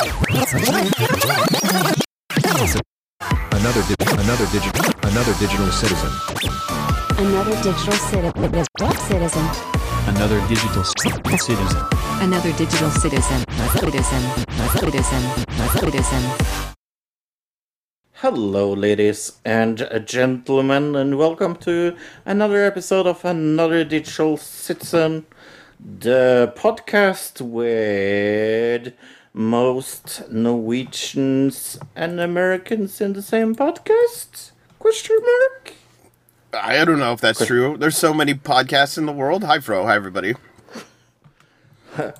Another di- another digital another digital citizen. Another digital citi- citizen. Another digital citizen. Another digital citizen. Citizen. Citizen. Citizen. Hello, ladies and gentlemen, and welcome to another episode of Another Digital Citizen, the podcast with most Norwegians and Americans in the same podcast? Question mark? I don't know if that's true. There's so many podcasts in the world. Hi, Fro. Hi, everybody.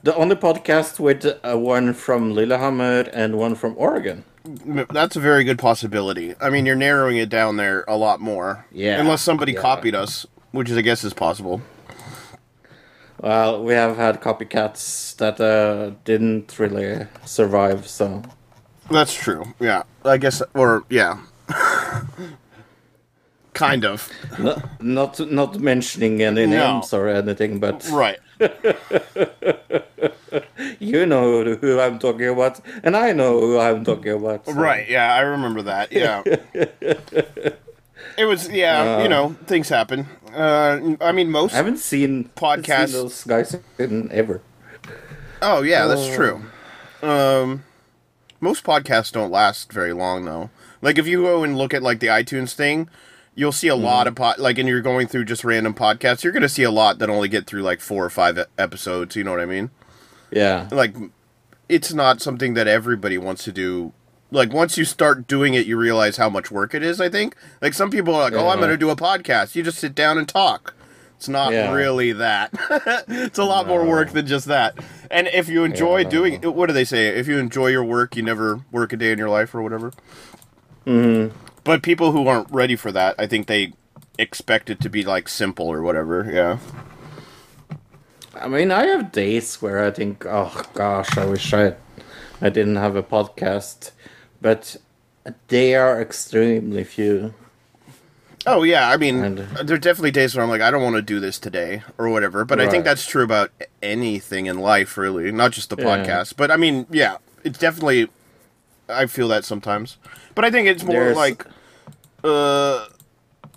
The only podcast with uh, one from Lillehammer and one from Oregon. That's a very good possibility. I mean, you're narrowing it down there a lot more. Yeah, Unless somebody yeah. copied us, which is, I guess is possible. Well, we have had copycats that uh, didn't really survive, so That's true. Yeah. I guess, or, yeah. kind of. No, not not mentioning any No. names or anything, but Right. you know who I'm talking about, and I know who I'm talking about. so- Right. Yeah, I remember that. Yeah. it was, yeah, you know, things happen. Uh, I mean, most. I haven't seen Podcasts. seen those guys in ever. Oh yeah, that's true. Um, most podcasts don't last very long though. Like if you go and look at like the iTunes thing, you'll see a lot of pod like, and you're going through just random podcasts. You're gonna see a lot that only get through like four or five episodes. You know what I mean? Yeah, Like, it's not something that everybody wants to do. Like once you start doing it, you realize how much work it is. I think. Like some people are like, "Oh, I'm gonna do a podcast." You just sit down and talk. It's not Yeah. really that. it's a lot more work than just that. And if you enjoy Yeah. doing what do they say? If you enjoy your work, you never work a day in your life or whatever. Mm-hmm. But people who aren't ready for that, I think they expect it to be like simple or whatever. Yeah. I mean, I have days where I think, oh gosh, I wish I I didn't have a podcast, but they are extremely few. Oh yeah, I mean, And- there are definitely days where I'm like, I don't want to do this today or whatever. But I think that's true about anything in life, really, not just the Yeah. podcast. But I mean, yeah, it's definitely. I feel that sometimes, but I think it's more There's- like, uh,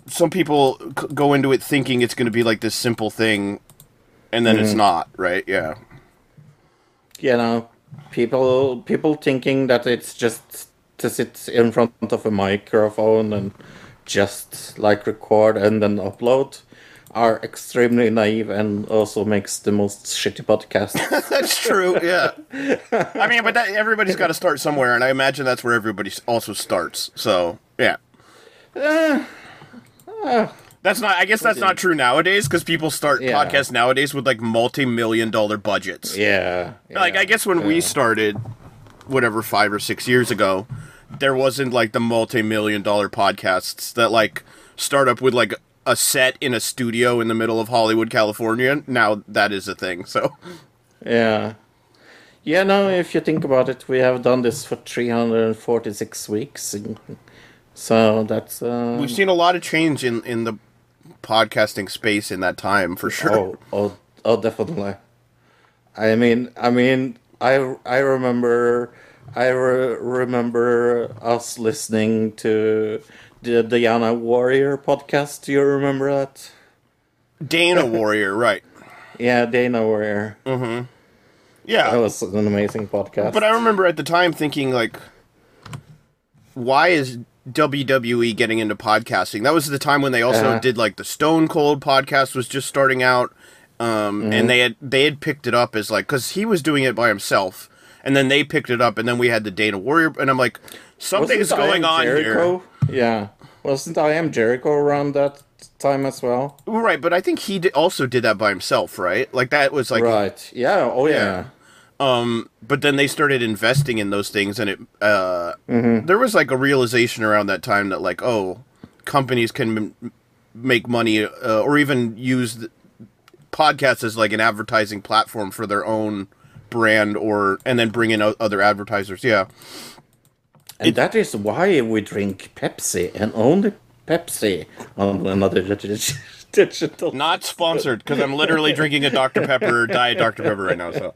some people c- go into it thinking it's going to be like this simple thing, and then Mm-hmm. it's not, right? Yeah, you know, people people thinking that it's just to sit in front of a microphone and just like record and then upload are extremely naive and also makes the most shitty podcast. that's true. Yeah, I mean, but that, everybody's got to start somewhere, and I imagine that's where everybody also starts. So yeah. Uh, uh, that's not. I guess that's not true nowadays because people start Yeah. podcasts nowadays with like multi-million dollar budgets. yeah, Like I guess when we started, whatever five or six years ago, there wasn't like the multi-million dollar podcasts that like start up with like a set in a studio in the middle of Hollywood, California. Now that is a thing. So Yeah. Yeah, no, if you think about it, we have done this for 346 weeks. So that's. Uh, we've seen a lot of change in in the podcasting space in that time for sure. Oh, oh, oh, definitely. I mean, I mean, I I remember, I re- remember us listening to the Diana Warrior podcast. Do you remember that? Dana Warrior, right? Yeah, Dana Warrior. Mm-hmm. Yeah, That was an amazing podcast. But I remember at the time thinking like, why is WWE getting into podcasting? That was the time when they also Uh-huh. did like the Stone Cold podcast was just starting out, um, Mm-hmm. and they had they had picked it up as like because he was doing it by himself, and then they picked it up, and then we had the Dana Warrior, and I'm like, something's Wasn't going on here, Jericho? Yeah, wasn't I am Jericho around that time as well? right? But I think he also did that by himself, right? Like that was like right. Yeah. Oh yeah. Yeah. but then they started investing in those things and it uh Mm-hmm. there was like a realization around that time that like oh companies can m- make money uh, or even use the podcasts as like an advertising platform for their own brand or and then bring in o- other advertisers yeah And that is why we drink Pepsi and only Pepsi on another digital. not sponsored because i'm literally drinking a dr pepper diet dr pepper right now so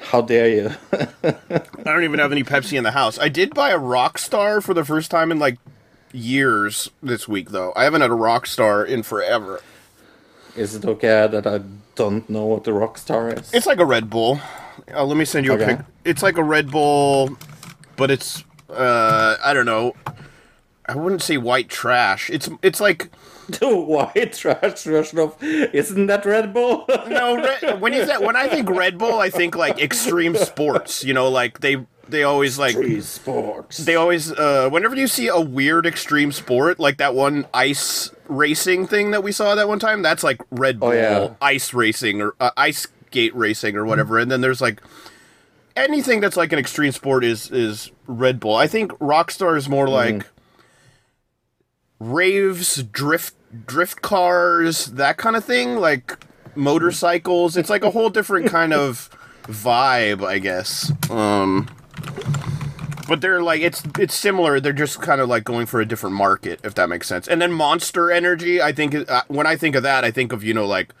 How dare you? I don't even have any Pepsi in the house. I did buy a Rockstar for the first time in like years this week, though. I haven't had a Rockstar in forever. Is it okay that I don't know what the Rockstar is? It's like a Red Bull. Uh, let me send you Okay. a pic. It's like a Red Bull, but it's uh, I don't know. I wouldn't say white trash. It's it's like the white trash version of. Isn't that Red Bull? no Red, when you when I think Red Bull, I think like extreme sports. You know, like they they always like Free sports. they always uh whenever you see a weird extreme sport like that one ice racing thing that we saw that one time that's like red bull Oh, yeah. ice racing or uh, ice skate racing or whatever. And then there's like anything that's like an extreme sport is is red bull. I think rockstar is more like raves drift drift cars that kind of thing like motorcycles. It's like a whole different kind of vibe i guess. Um but they're like it's it's similar. They're just kind of like going for a different market, if that makes sense. And then Monster Energy, I think uh, when I think of that, I think of you know like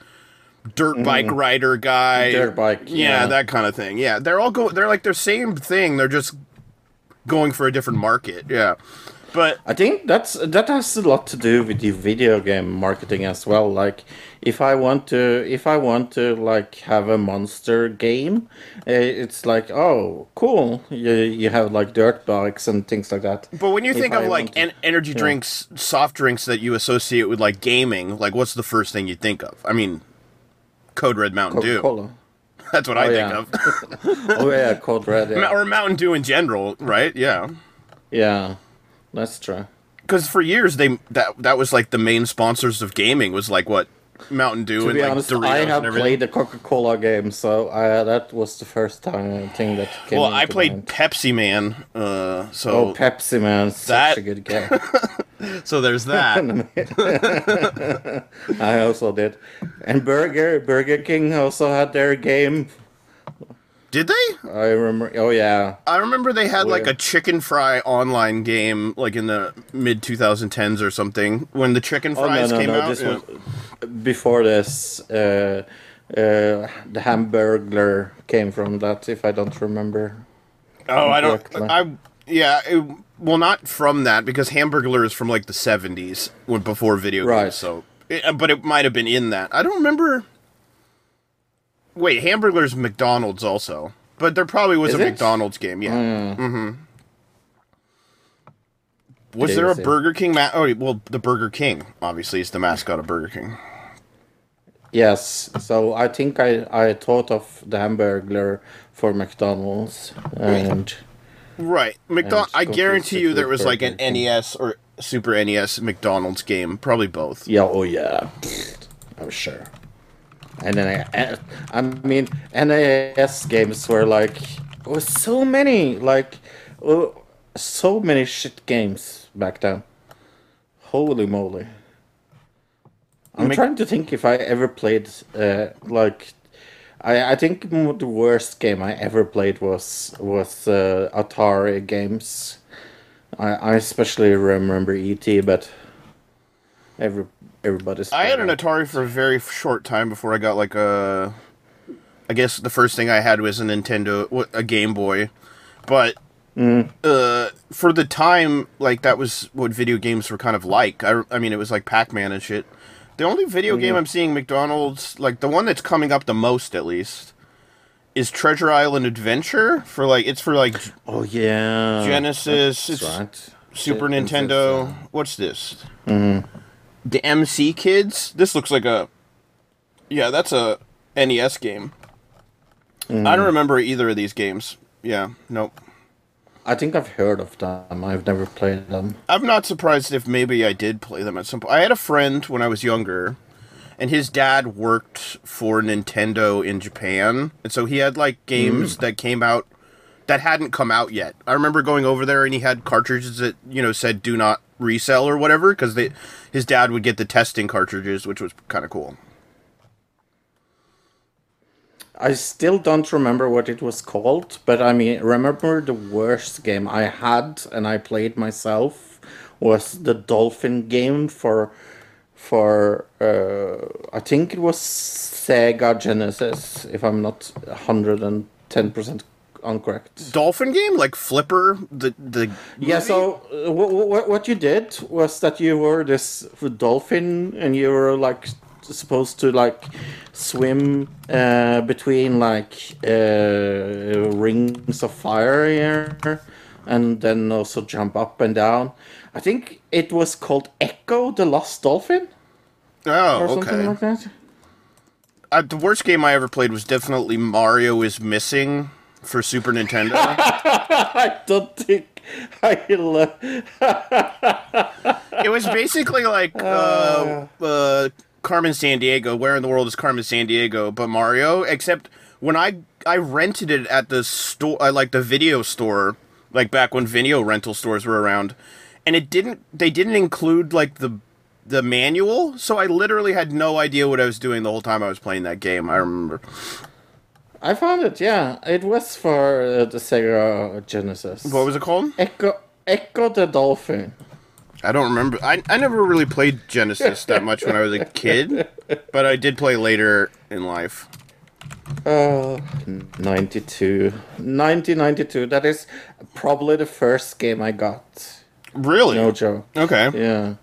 dirt bike rider guy, Mm. Dirt bike, yeah, yeah. that kind of thing. Yeah, they're all go. They're like the same thing. They're just going for a different market. Yeah, but I think that's that has a lot to do with the video game marketing as well. Like, if I want to, if I want to like have a monster game, uh, it's like, oh, cool. You you have like dirt bikes and things like that. but when you If think I of like to- en- energy drinks, soft drinks that you associate with like gaming, like what's the first thing you think of? I mean, Code Red Mountain Dew. Coca-Cola. That's what I Oh, think yeah. of. oh yeah, Code Red. Yeah, or Mountain Dew in general, right? Yeah. yeah that's true. because for years they that that was like the main sponsors of gaming was like what Mountain Dew To and be like honest, Doritos I have played the Coca Cola game, so I, that was the first time thing that came. well, I played mind. Pepsi Man, uh, so Oh, Pepsi Man, such a good game. so there's that. I also did. And Burger Burger King also had their game. Did they? I remember. Oh yeah, I remember they had like a chicken fry online game, like in the mid 2010s or something, when the chicken Oh no no came no! out. This yeah. was before this. Uh, uh, the Hamburglar came from that, if I don't remember. oh, I don't. I yeah. It, well, not from that because Hamburglar is from like the 70s, when before video games. Right. So, it, but it might have been in that. I don't remember. Wait, Hamburglar's McDonald's also, but there probably was Is a it? McDonald's game. Yeah. Mm-hmm. Was It there a is, yeah. Burger King? Ma- oh, well, the Burger King obviously is the mascot of Burger King. Yes, so I think I I thought of the Hamburglar for McDonald's, and Right. McDonald. I guarantee you there was like an Burger King. NES or Super NES McDonald's game. Probably both. yeah, oh yeah, I'm sure. And then I, I mean, NES games were like was so many, like oh, so many shit games back then. Holy moly! I'm Mc- trying to think if I ever played uh, like. I, I think the worst game I ever played was was uh, Atari games. I, I especially remember ET, but every everybody's. I had an Atari for a very short time before I got like a. I guess the first thing I had was a Nintendo, a Game Boy, but uh, for the time, like that was what video games were kind of like. I, I mean, it was like Pac Man and shit. The only video game I'm seeing McDonald's, like the one that's coming up the most at least, is Treasure Land Adventure for like it's for like Oh yeah, Genesis, it's right. Super Nintendo. What's this? The MC Kids. This looks like a. Yeah, that's a NES game. I don't mm. remember either of these games. Yeah, nope. I think I've heard of them. I've never played them. I'm not surprised if maybe I did play them at some point. I had a friend when I was younger, and his dad worked for Nintendo in Japan, and so he had like games mm. that came out that hadn't come out yet. I remember going over there and he had cartridges that you know said "do not resell" or whatever because they his dad would get the testing cartridges, which was kind of cool. I still don't remember what it was called, but I mean, remember the worst game I had and I played myself was the Dolphin game for for uh, I think it was Sega Genesis, if I'm not hundred and ten percent incorrect. Dolphin game like Flipper. The the Yeah. So uh, what, what what you did was that you were this dolphin, and you were like supposed to like swim uh, between like uh, rings of fire here, and then also jump up and down. I think it was called Echo the Lost Dolphin oh or something okay. like that. Uh, the worst game I ever played was definitely Mario is Missing for Super Nintendo. I don't think I love. it was basically like uh, uh, Carmen Sandiego. Where in the world is Carmen Sandiego? But Mario, except when I I rented it at the store, uh, like the video store, like back when video rental stores were around, and it didn't. They didn't include like the the manual, so I literally had no idea what I was doing the whole time I was playing that game. I remember. I found it. Yeah, it was for uh, the Sega Genesis. What was it called? Echo Echo the Dolphin. I don't remember. I, I never really played Genesis that much when I was a kid, but I did play later in life. Uh, 92. 1992. That is probably the first game I got. Really? No joke. Okay. Yeah.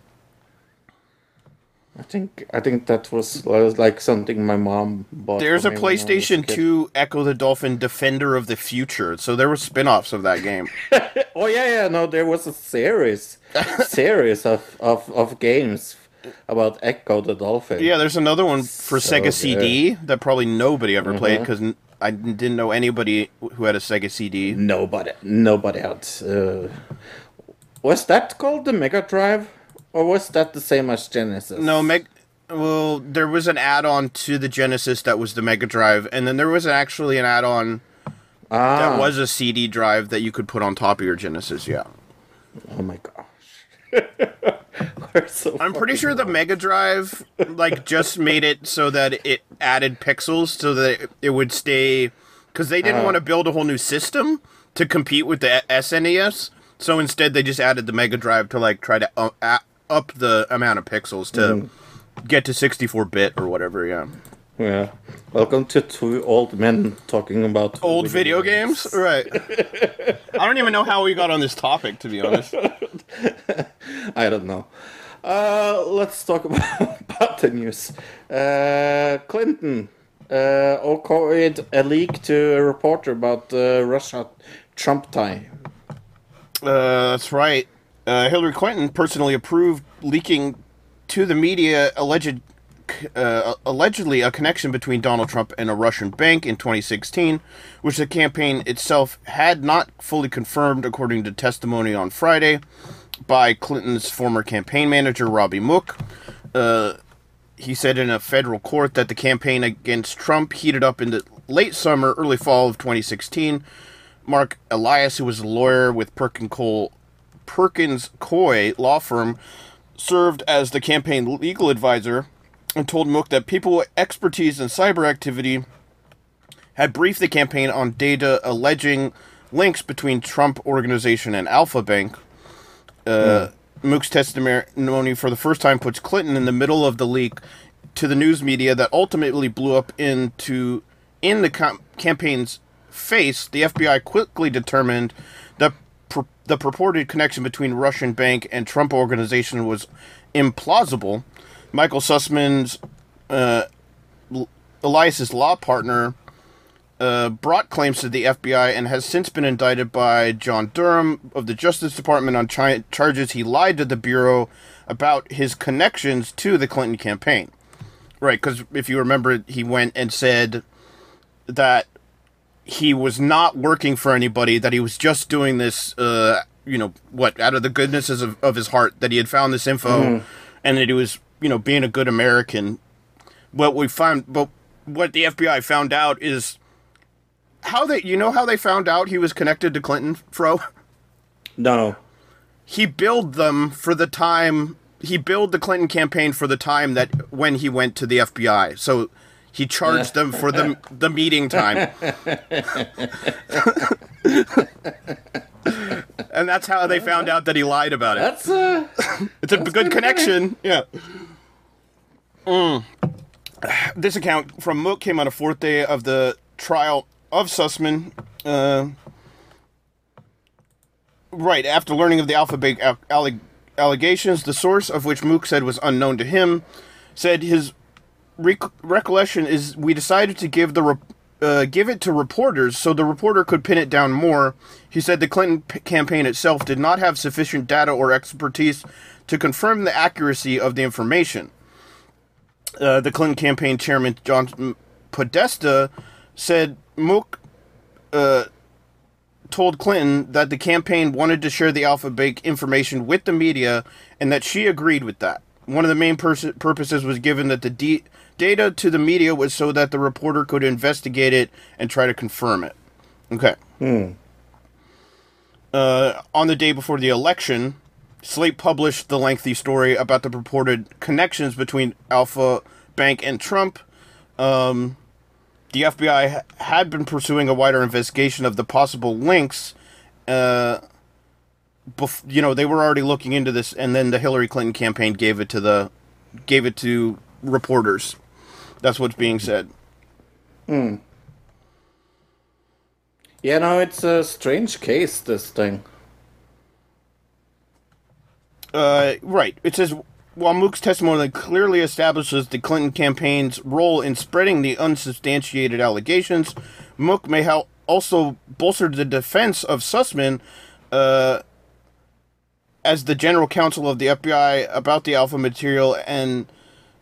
I think I think that was, was like something my mom bought. There's a me when I was PlayStation kid. 2 Echo the Dolphin Defender of the Future, so there were spin-offs of that game. Oh yeah, yeah. No, there was a series, series of, of of games about Echo the Dolphin. yeah, there's another one for So Sega good. CD that probably nobody ever played Mhm. because I didn't know anybody who had a Sega CD. Nobody, nobody had. Uh, was that called the Mega Drive, or was that the same as Genesis? No, Meg. Well, there was an add-on to the Genesis that was the Mega Drive, and then there was actually an add-on ah, that was a CD drive that you could put on top of your Genesis. Yeah. Oh my gosh. So I'm pretty sure the. Mega Drive like just made it so that it added pixels so that it would stay because they didn't Uh-huh. want to build a whole new system to compete with the SNES. So instead, they just added the Mega Drive to like try to uh, up the amount of pixels to Mm-hmm. get to 64 bit or whatever. Yeah, Yeah. Welcome to two old men talking about old video games, right? I don't even know how we got on this topic, to be honest. I don't know. Uh, let's talk about, about the news. Uh, Clinton uh, okayed a leak to a reporter about the Russia Trump tie. Uh, that's right. Uh, Hillary Clinton personally approved leaking to the media alleged, uh, allegedly a connection between Donald Trump and a Russian bank in 2016, which the campaign itself had not fully confirmed, according to testimony on Friday by Clinton's former campaign manager Robbie Mook. Uh, he said in a federal court that the campaign against Trump heated up in the late summer, early fall of 2016. Marc Elias, who was a lawyer with Perkins Coie, Perkins Coie law firm, served as the campaign legal advisor and told Mook that people with expertise in cyber activity had briefed the campaign on data alleging links between Trump organization and Alfa Bank. Uh, Mook's testimony for the first time puts Clinton in the middle of the leak to the news media that ultimately blew up into in the com- campaign's face. The FBI quickly determined that the purported connection between Russian bank and Trump organization was implausible. Michael Sussmann's uh, Elias's law partner uh, brought claims to the FBI and has since been indicted by John Durham of the Justice Department on chi- charges he lied to the Bureau about his connections to the Clinton campaign. Right, because if you remember, he went and said that he was not working for anybody, that he was just doing this, uh, you know, what, out of the goodnesses of, of his heart, that he had found this info and that he was, you know, being a good American. What we found, but what the FBI found out is how they, you know, how they found out he was connected to Clinton, Fro? No. He billed them for the time, he billed the Clinton campaign for the time that when he went to the FBI. So he charged them for the, the meeting time. and that's how they found out that he lied about it. That's uh It's a good connection. Yeah. Mm. This account from Mook came on a fourth day of the trial of Sussmann, uh, right after learning of the Alfa Bank al- alleg- allegations, the source of which Mook said was unknown to him, said his rec- recollection is we decided to give the re- uh, give it to reporters so the reporter could pin it down more. He said the Clinton p- campaign itself did not have sufficient data or expertise to confirm the accuracy of the information. Uh, the Clinton campaign chairman John Podesta said Mook uh, told Clinton that the campaign wanted to share the Alfa Bank information with the media and that she agreed with that. One of the main pers- purposes was given that the de- data to the media was so that the reporter could investigate it and try to confirm it. Okay. Uh, on the day before the election, Slate published the lengthy story about the purported connections between Alfa Bank and Trump. Um, the FBI had been pursuing a wider investigation of the possible links. Uh, bef- you know, they were already looking into this, and then the Hillary Clinton campaign gave it to the gave it to reporters. That's what's being said. Hmm. Yeah, no, it's a strange case, this thing. Uh, right. It says while Mook's testimony clearly establishes the Clinton campaign's role in spreading the unsubstantiated allegations, Mook may ha- also bolster the defense of Sussmann uh, as the general counsel of the FBI about the Alfa material and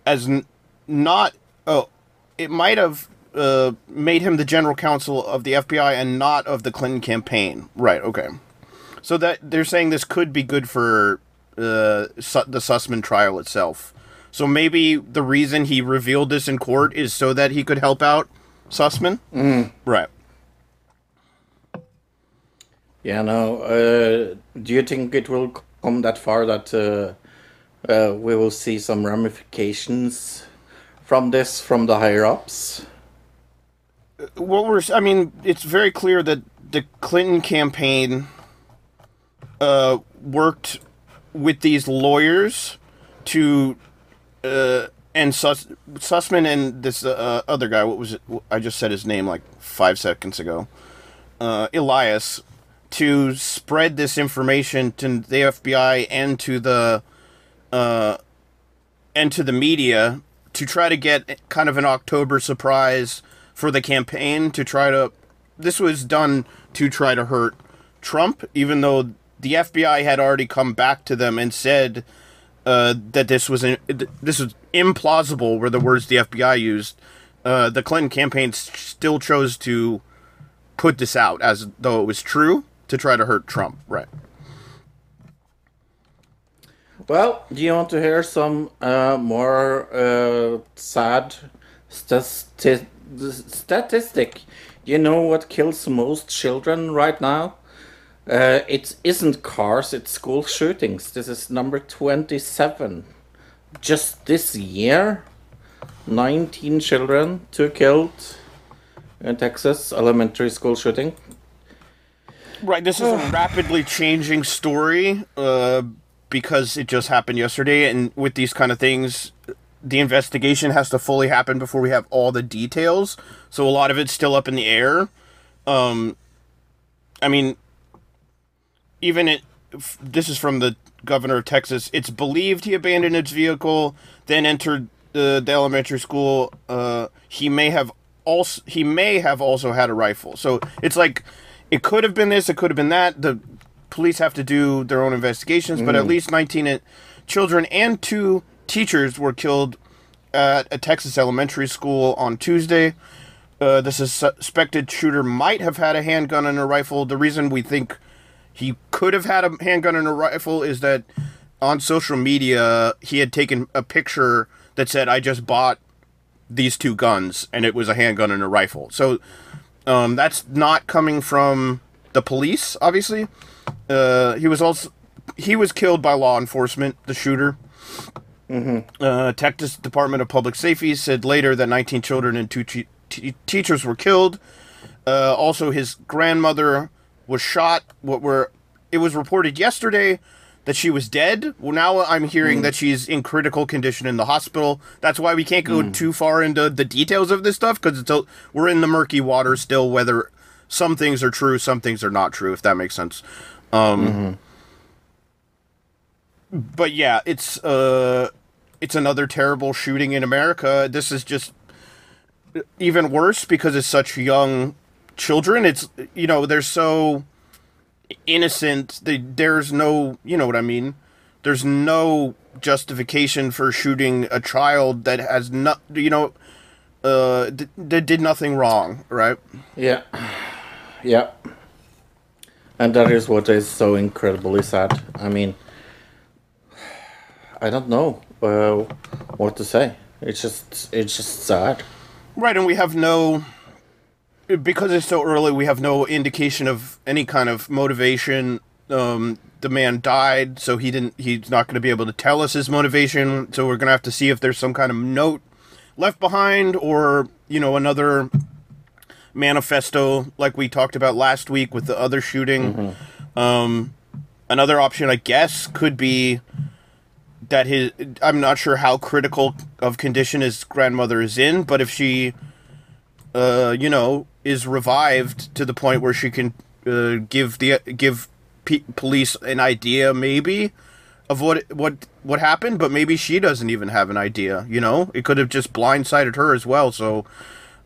as n- not. Oh, it might have uh, made him the general counsel of the FBI and not of the Clinton campaign. Right. Okay. So that they're saying this could be good for uh, Su- the Sussmann trial itself. So maybe the reason he revealed this in court is so that he could help out Sussmann. Mm. Right. Yeah, no. Uh, do you think it will come that far that uh, uh, we will see some ramifications from this from the higher ups? What we're, I mean, it's very clear that the Clinton campaign uh, worked with these lawyers to, uh, and Suss, Sussmann and this uh, other guy. What was it? I just said his name like five seconds ago. Uh, Elias to spread this information to the FBI and to the uh, and to the media to try to get kind of an October surprise for the campaign to try to this was done to try to hurt Trump even though the FBI had already come back to them and said uh, that this was this was implausible were the words the FBI used. Uh, the Clinton campaign still chose to put this out as though it was true to try to hurt Trump right Well, do you want to hear some uh, more uh, sad stati- statistic? You know what kills most children right now? Uh, it isn't cars, it's school shootings. This is number 27. Just this year, 19 children, two killed in Texas elementary school shooting. Right, this is a rapidly changing story uh, because it just happened yesterday, and with these kind of things, the investigation has to fully happen before we have all the details. So a lot of it's still up in the air. Um, I mean, even it. This is from the governor of Texas. It's believed he abandoned his vehicle, then entered the, the elementary school. Uh, he may have also he may have also had a rifle. So it's like it could have been this, it could have been that. The police have to do their own investigations, but at least 19 children and two teachers were killed at a Texas elementary school on Tuesday. Uh, the suspected shooter might have had a handgun and a rifle. The reason we think he could have had a handgun and a rifle is that on social media he had taken a picture that said, "I just bought these two guns," and it was a handgun and a rifle. So um, that's not coming from the police, obviously. Uh, he was also he was killed by law enforcement. The shooter. Uh, Texas Department of Public Safety said later that 19 children and two te- teachers were killed. Uh, also, his grandmother was shot. What were it was reported yesterday that she was dead. Well, now I'm hearing that she's in critical condition in the hospital. That's why we can't go too far into the details of this stuff because it's a, we're in the murky water still. Whether some things are true, some things are not true. If that makes sense. Um, But yeah, it's uh, it's another terrible shooting in America. This is just even worse because it's such young children. It's you know they're so innocent. They, there's no you know what I mean. There's no justification for shooting a child that has not you know uh d- that did nothing wrong, right? Yeah. Yeah. And that is what is so incredibly sad. I mean, I don't know uh, what to say. It's just, it's just sad. Right, and we have no because it's so early. We have no indication of any kind of motivation. Um, the man died, so he didn't. He's not going to be able to tell us his motivation. So we're going to have to see if there's some kind of note left behind, or you know, another manifesto like we talked about last week with the other shooting. Um, another option, I guess, could be that his. I'm not sure how critical of condition his grandmother is in, but if she, uh, you know, is revived to the point where she can uh, give the give pe- police an idea, maybe of what what what happened, but maybe she doesn't even have an idea. You know, it could have just blindsided her as well. So,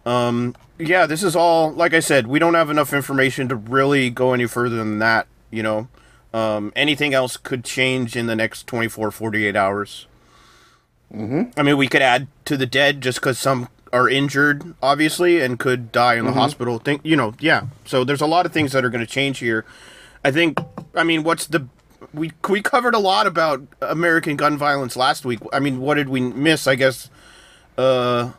um, yeah, this is all like I said. We don't have enough information to really go any further than that. You know, um, anything else could change in the next 24, 48 hours. Mm-hmm. I mean, we could add to the dead just because some are injured, obviously, and could die in the hospital. Think, you know, yeah. So there's a lot of things that are going to change here. I think. I mean, what's the we we covered a lot about American gun violence last week. I mean, what did we miss? I guess uh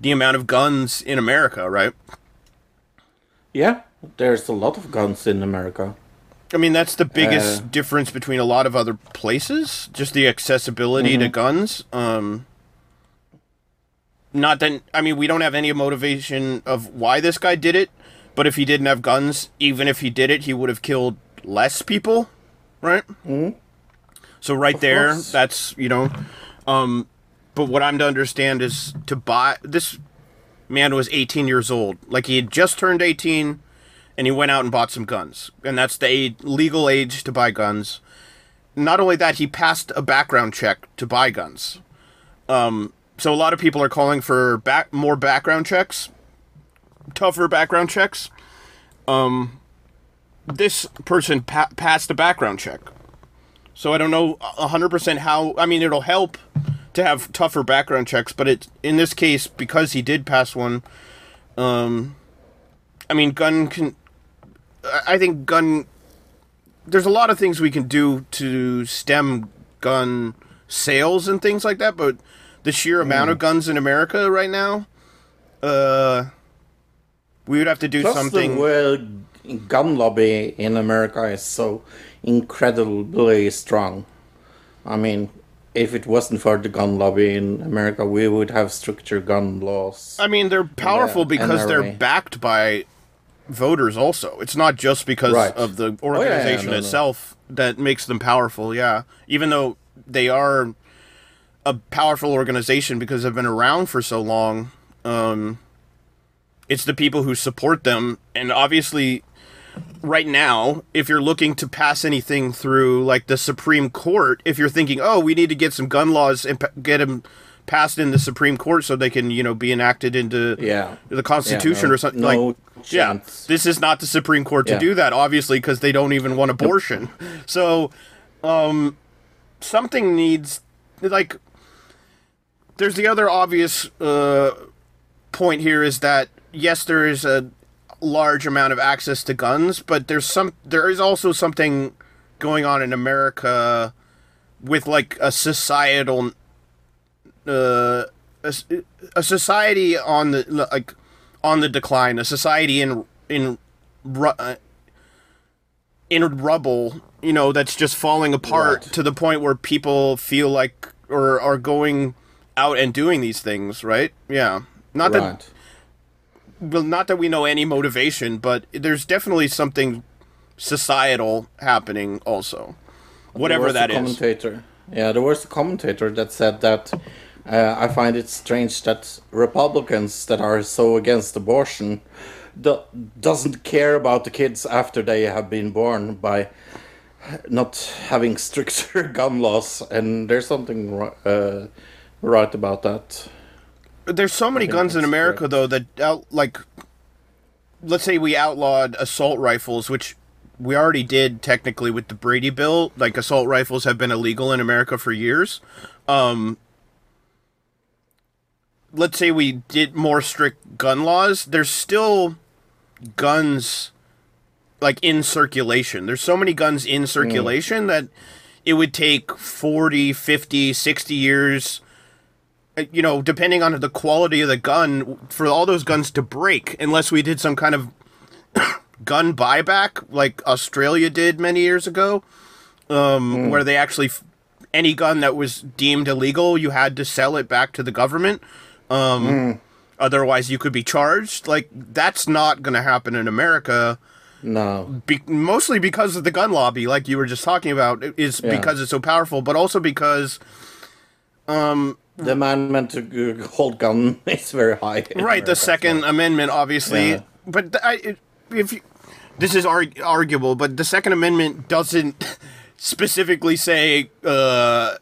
the amount of guns in America, right? Yeah, there's a lot of guns in America. I mean, that's the biggest Uh, difference between a lot of other places, just the accessibility to guns. Um not that I mean, we don't have any motivation of why this guy did it, but if he didn't have guns, even if he did it, he would have killed less people, right? So right there, course. that's you know, um, but what I'm to understand is to buy this man was 18 years old, like he had just turned 18, and he went out and bought some guns, and that's the age, legal age to buy guns. Not only that, he passed a background check to buy guns. Um, so a lot of people are calling for back more background checks, tougher background checks. Um, this person pa- passed a background check. So I don't know 100% how I mean it'll help to have tougher background checks, but it in this case because he did pass one um I mean gun can I think gun there's a lot of things we can do to stem gun sales and things like that, but the sheer amount of guns in America right now uh we would have to do Plus, something the gun lobby in America is so incredibly strong. I mean, if it wasn't for the gun lobby in America, we would have stricter gun laws. I mean, they're powerful Yeah, because they're backed by voters. Also, it's not just because Right. of the yeah, yeah, organization no, no. itself that makes them powerful. Yeah, even though they are a powerful organization because they've been around for so long, um, it's the people who support them, and obviously. Right now, if you're looking to pass anything through like the Supreme Court, if you're thinking, "Oh, we need to get some gun laws and pa- get them passed in the Supreme Court so they can, you know, be enacted into Yeah. the Constitution no- or something no like yeah, this is not the Supreme Court to Yeah. do that, obviously, because they don't even want abortion. So, um, something needs like. There's the other obvious uh, point here is that yes, there is a large amount of access to guns, but there's some there is also something going on in America with like a societal uh, a, a society on the like on the decline, a society in in uh, in rubble, you know, that's just falling apart Right. to the point where people feel like or are going out and doing these things, right? Yeah. Not that right. Well, not that we know any motivation, but there's definitely something societal happening also. Whatever that is. commentator. Yeah, there was a commentator that said that uh, I find it strange that Republicans that are so against abortion do- doesn't care about the kids after they have been born by not having stricter gun laws, and there's something uh, right about that. There's so many guns in America correct. though that out like let's say we outlawed assault rifles, which we already did technically with the Brady bill. Like assault rifles have been illegal in America for years. Um let's say we did more strict gun laws, there's still guns like in circulation. There's so many guns in circulation that it would take 40, 50, 60 years you know, depending on the quality of the gun, for all those guns to break, unless we did some kind of gun buyback like Australia did many years ago, um, where they actually any gun that was deemed illegal, you had to sell it back to the government. Um, Otherwise, you could be charged. Like that's not going to happen in America. No. Be- mostly because of the gun lobby, like you were just talking about, is Yeah. because it's so powerful, but also because The amendment to hold gun is very high. right the second amendment obviously Yeah. but I, it- if you, this is arg- arguable but the second amendment doesn't specifically say uh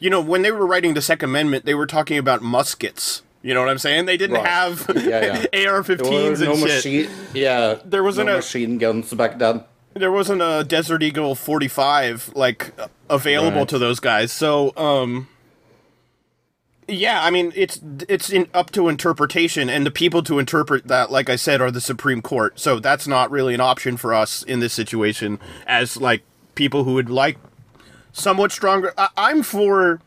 you know when they were writing the second amendment they were talking about muskets you know what i'm saying they didn't Right. have Yeah, yeah. ar-15s There were and no shit machine. Yeah, There wasn't no a- machine guns back then. there wasn't a desert eagle 45 like available Right. to those guys so um yeah i mean it's it's in, up to interpretation and the people to interpret that like i said are the supreme court so that's not really an option for us in this situation as like people who would like somewhat stronger I, i'm for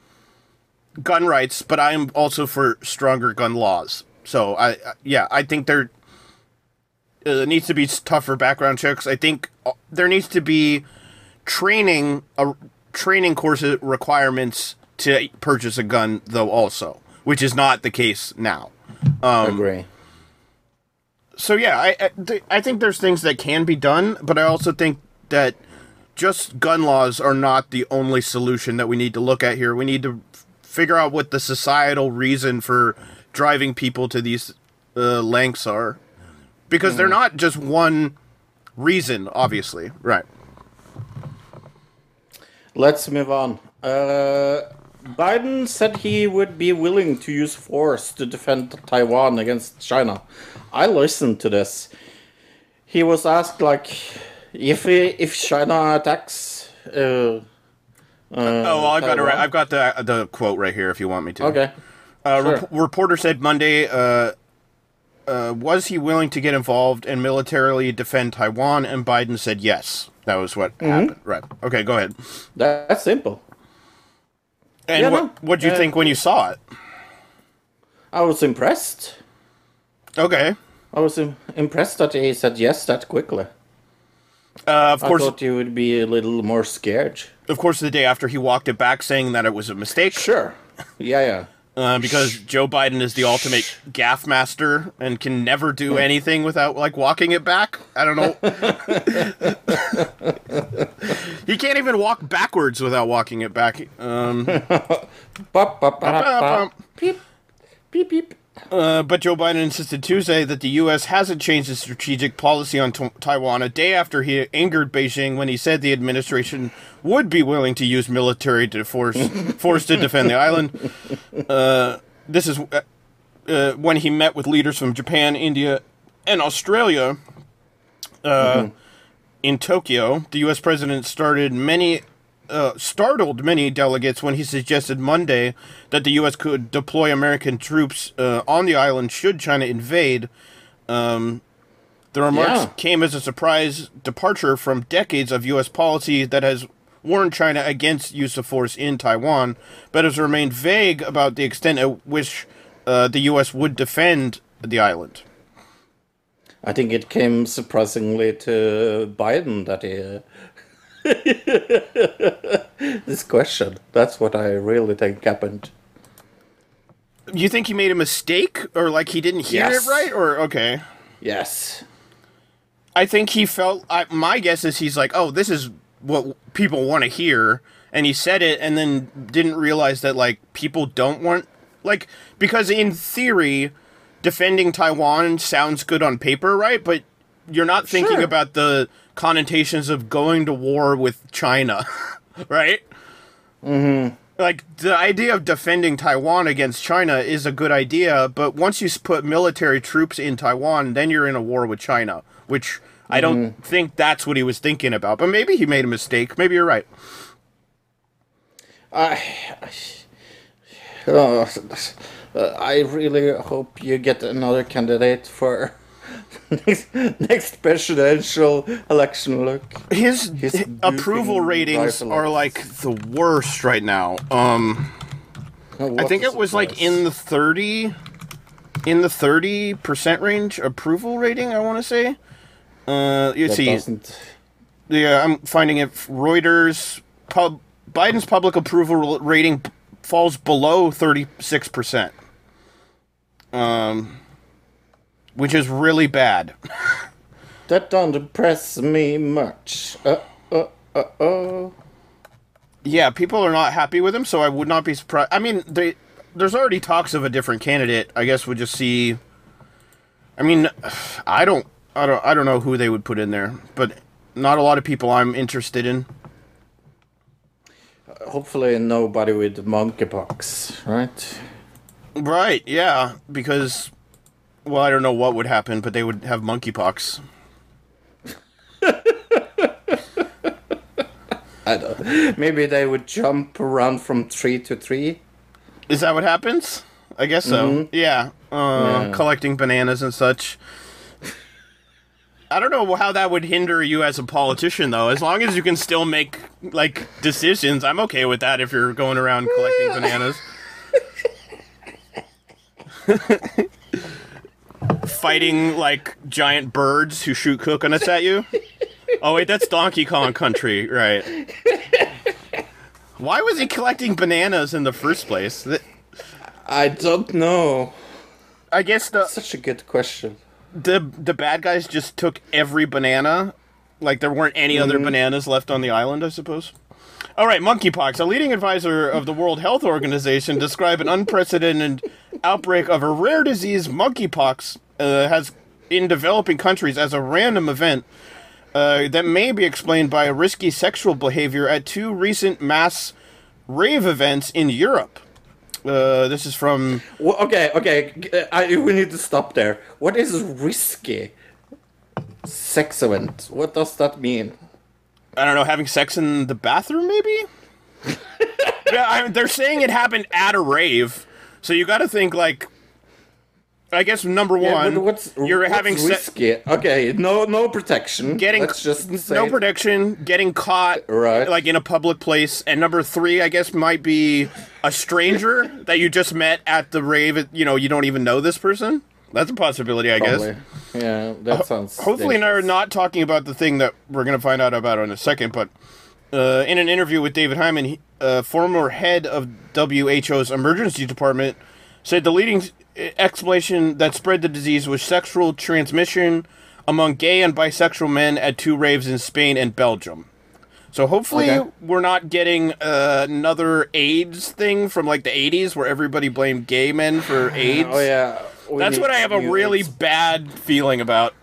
gun rights but i'm also for stronger gun laws so i, I yeah i think there uh, needs to be tougher background checks. I think uh, there needs to be training uh, training courses requirements to purchase a gun, though also, which is not the case now. Um, Agree. So yeah, I I, think there's things that can be done, but I also think that just gun laws are not the only solution that we need to look at here. We need to figure out what the societal reason for driving people to these uh, lengths are, because they're not just one reason, obviously. Right. Let's move on. Uh, Biden said he would be willing to use force to defend Taiwan against China. I listened to this. He was asked like, if if China attacks. Uh, Oh, I've got it right. I've got the the quote right here. If you want me to. okay. Uh, Sure. rep- reporter said Monday, uh, uh, was he willing to get involved and militarily defend Taiwan? And Biden said yes. That was what Mm-hmm. happened. Right. Okay, go ahead. That's simple. And Yeah, what no, what do you uh, think when you saw it? I was impressed. Okay. I was im- impressed that he said yes that quickly. Uh, of course, I thought you would be a little more scared. of course, the day after he walked it back, saying that it was a mistake. Sure. Yeah, yeah. Uh, because Joe Biden is the ultimate gaffe master and can never do anything without like walking it back. I don't know. he can't even walk backwards without walking it back. Um, Bop, bop, bop, bop. Beep, beep, beep. Uh, but Joe Biden insisted Tuesday that the U.S. hasn't changed its strategic policy on t- Taiwan a day after he angered Beijing when he said the administration would be willing to use military to force force to defend the island. Uh, this is uh, uh, when he met with leaders from Japan, India, and Australia. Uh, In Tokyo, the U.S. president started many uh, startled many delegates when he suggested Monday that the U.S. could deploy American troops uh, on the island should China invade. Um, the remarks Yeah. came as a surprise departure from decades of U.S. policy that has warned China against use of force in Taiwan, but has remained vague about the extent at which uh, the U.S. would defend the island. I think it came surprisingly to Biden that he. this question. That's what I really think happened. You think he made a mistake, or like he didn't hear Yes. it right, or okay? Yes. I think he felt. I, my guess is he's like, oh, this is what people want to hear, and he said it, and then didn't realize that like people don't want like because in theory, defending Taiwan sounds good on paper, right? But you're not thinking Sure. about the connotations of going to war with China, right? Mm-hmm. like the idea of defending Taiwan against China is a good idea, but once you put military troops in Taiwan, then you're in a war with China, which I don't mm-hmm. think that's what he was thinking about. But maybe he made a mistake. Maybe you're right. I, oh, I really hope you get another candidate for next, next presidential election. Look, His, His hi- approval ratings rifle. are like the worst right now. Um, I think it was like in the 30 in the 30% range approval rating, I want to say. Uh, you see, doesn't. Yeah, I'm finding it. Reuters, pub, Biden's public approval rating falls below 36%. Um, which is really bad. That don't impress me much. Uh, uh, uh, uh. Yeah, people are not happy with him, so I would not be surprised. I mean, they, there's already talks of a different candidate. I guess we'll just see. I mean, I don't, I don't, I don't know who they would put in there, but not a lot of people I'm interested in. Hopefully, nobody with monkeypox, right? Right, yeah, because well, I don't know what would happen, but they would have monkeypox. I don't. Maybe they would jump around from tree to tree. Is that what happens? I guess so. Yeah. Uh, Yeah. collecting bananas and such. I don't know how that would hinder you as a politician though. As long as you can still make like decisions, I'm okay with that if you're going around collecting bananas. Fighting like giant birds who shoot coconuts at you. Oh wait, that's Donkey Kong Country, right? Why was he collecting bananas in the first place? I don't know. I guess the Such a good question. the the bad guys just took every banana, like there weren't any other mm-hmm. bananas left on the island. I suppose. All right, monkeypox. A leading advisor of the World Health Organization described an unprecedented outbreak of a rare disease, monkeypox, uh, has in developing countries as a random event uh, that may be explained by a risky sexual behavior at two recent mass rave events in Europe. Uh, this is from Well, okay, okay. uh, I, we need to stop there. What is risky? Sex event. What does that mean? I don't know, having sex in the bathroom, maybe? yeah, I mean, they're saying it happened at a rave, so you got to think like. I guess number one, but what's you're what's having se- okay, no, no protection. getting Let's just say no it. protection, getting caught Right. like in a public place, and number three, I guess, might be a stranger that you just met at the rave. You know, you don't even know this person. That's a possibility, I guess. Yeah, that sounds. Hopefully, they're not talking about the thing that we're going to find out about in a second. But uh, in an interview with David Heymann, he, uh, former head of WHO's emergency department, said the leading explanation that spread the disease was sexual transmission among gay and bisexual men at two raves in Spain and Belgium. So hopefully Okay. we're not getting uh, another AIDS thing from like the 80s where everybody blamed gay men for AIDS. Oh yeah. We That's what I have a really AIDS- bad feeling about.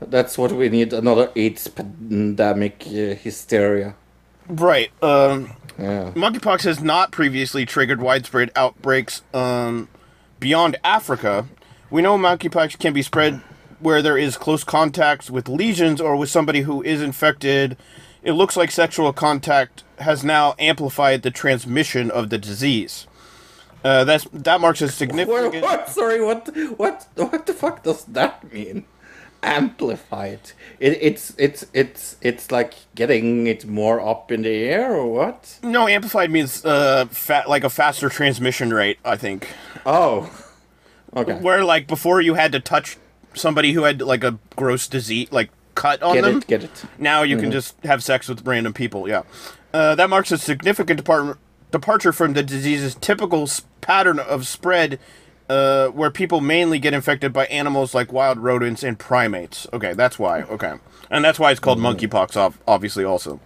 That's what we need. Another AIDS pandemic uh, hysteria. Right. Um, Yeah. monkeypox has not previously triggered widespread outbreaks um, beyond Africa. We know monkeypox can be spread where there is close contact with lesions or with somebody who is infected. It looks like sexual contact has now amplified the transmission of the disease. Uh, that's that marks a significant. what? Sorry. What? What? What the fuck does that mean? Amplified. It, it's it's it's it's like getting it more up in the air or what? No, amplified means uh, fa- like a faster transmission rate. I think. Oh. Okay. where like before you had to touch somebody who had like a gross disease like cut on Get them it. Get it. now you can just have sex with random people yeah uh, that marks a significant depart- departure from the disease's typical s- pattern of spread uh, where people mainly get infected by animals like wild rodents and primates. Okay, that's why. Okay, and that's why it's called monkeypox. ob- Obviously, also.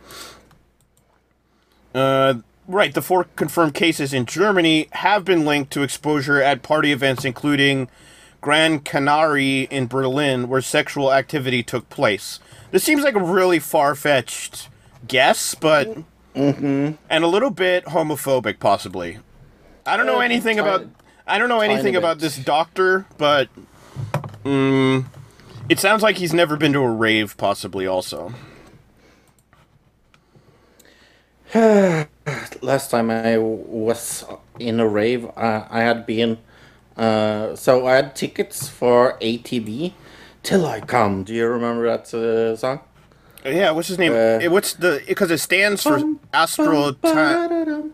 Uh, right. The four confirmed cases in Germany have been linked to exposure at party events, including Gran Canaria in Berlin, where sexual activity took place. This seems like a really far fetched guess, but and a little bit homophobic, possibly. I don't know anything about. I don't know anything about this doctor, but mm, it sounds like he's never been to a rave. Possibly, also. last time I was in a rave, uh, I had been. Uh, so I had tickets for ATB, Till I Come. Do you remember that uh, song? Yeah, what's his name? Uh, what's the? Because it stands for Astral Ta-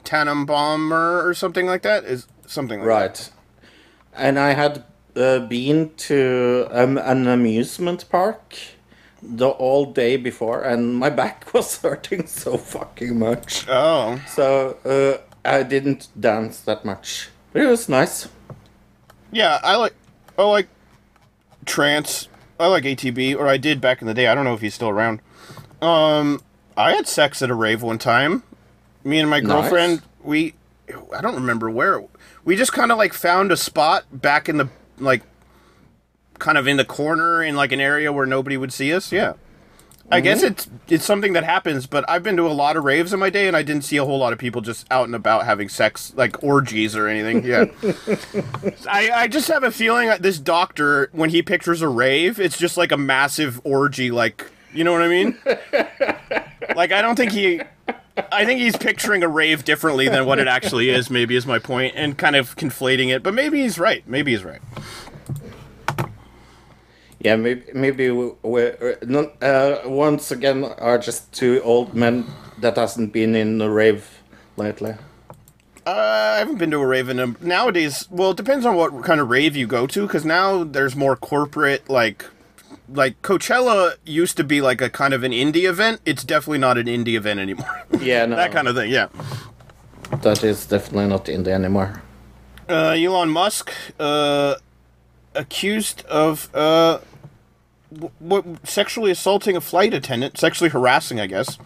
Tannenbaumer or something like that. Is something like that. Right. And I had uh, been to um, an amusement park the all day before, and my back was hurting so fucking much. Oh, So uh, I didn't dance that much, but it was nice. yeah. I like. I like trance. I like ATB, or I did back in the day. I don't know if he's still around. Um, I had sex at a rave one time. Me and my Nice. girlfriend. We. I don't remember where. We just kind of like found a spot back in the like, kind of in the corner in like an area where nobody would see us. Yeah. I guess Mm-hmm. it's it's something that happens, but I've been to a lot of raves in my day, and I didn't see a whole lot of people just out and about having sex, like orgies or anything. Yeah, I, I just have a feeling that this doctor, when he pictures a rave, it's just like a massive orgy, like you know what I mean? like I don't think he, I think he's picturing a rave differently than what it actually is. Maybe is my point, and kind of conflating it. But maybe he's right. Maybe he's right. Yeah, maybe maybe we're, not, uh, once again are just two old men that hasn't been in a rave lately. Uh, I haven't been to a rave in a, nowadays. Well, it depends on what kind of rave you go to, because now there's more corporate. Like, like Coachella used to be like a kind of an indie event. It's definitely not an indie event anymore. Yeah, no, that kind of thing. Yeah. that is definitely not in there anymore. Uh, Elon Musk, uh, accused of uh, w- what sexually assaulting a flight attendant, sexually harassing, I guess.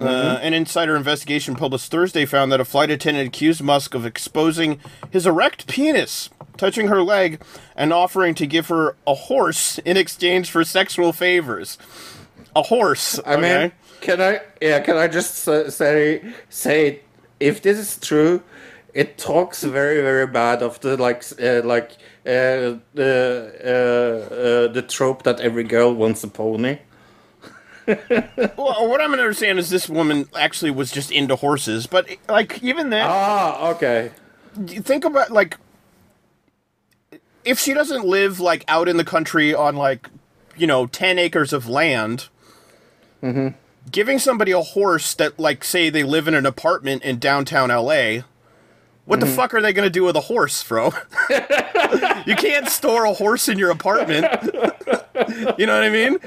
Uh, an insider investigation published Thursday found that a flight attendant accused Musk of exposing his erect penis, touching her leg, and offering to give her a horse in exchange for sexual favors. A horse. I mean, can I? Yeah, can I just say say if this is true, it talks very very bad of the like uh, like uh, the uh, uh, the trope that every girl wants a pony. well, what I'm going to understand is this woman actually was just into horses, but like even then, Ah, okay. think about like if she doesn't live like out in the country on like you know 10 acres of land giving somebody a horse that like say they live in an apartment in downtown la what the fuck are they going to do with a horse bro? You can't store a horse in your apartment you know what i mean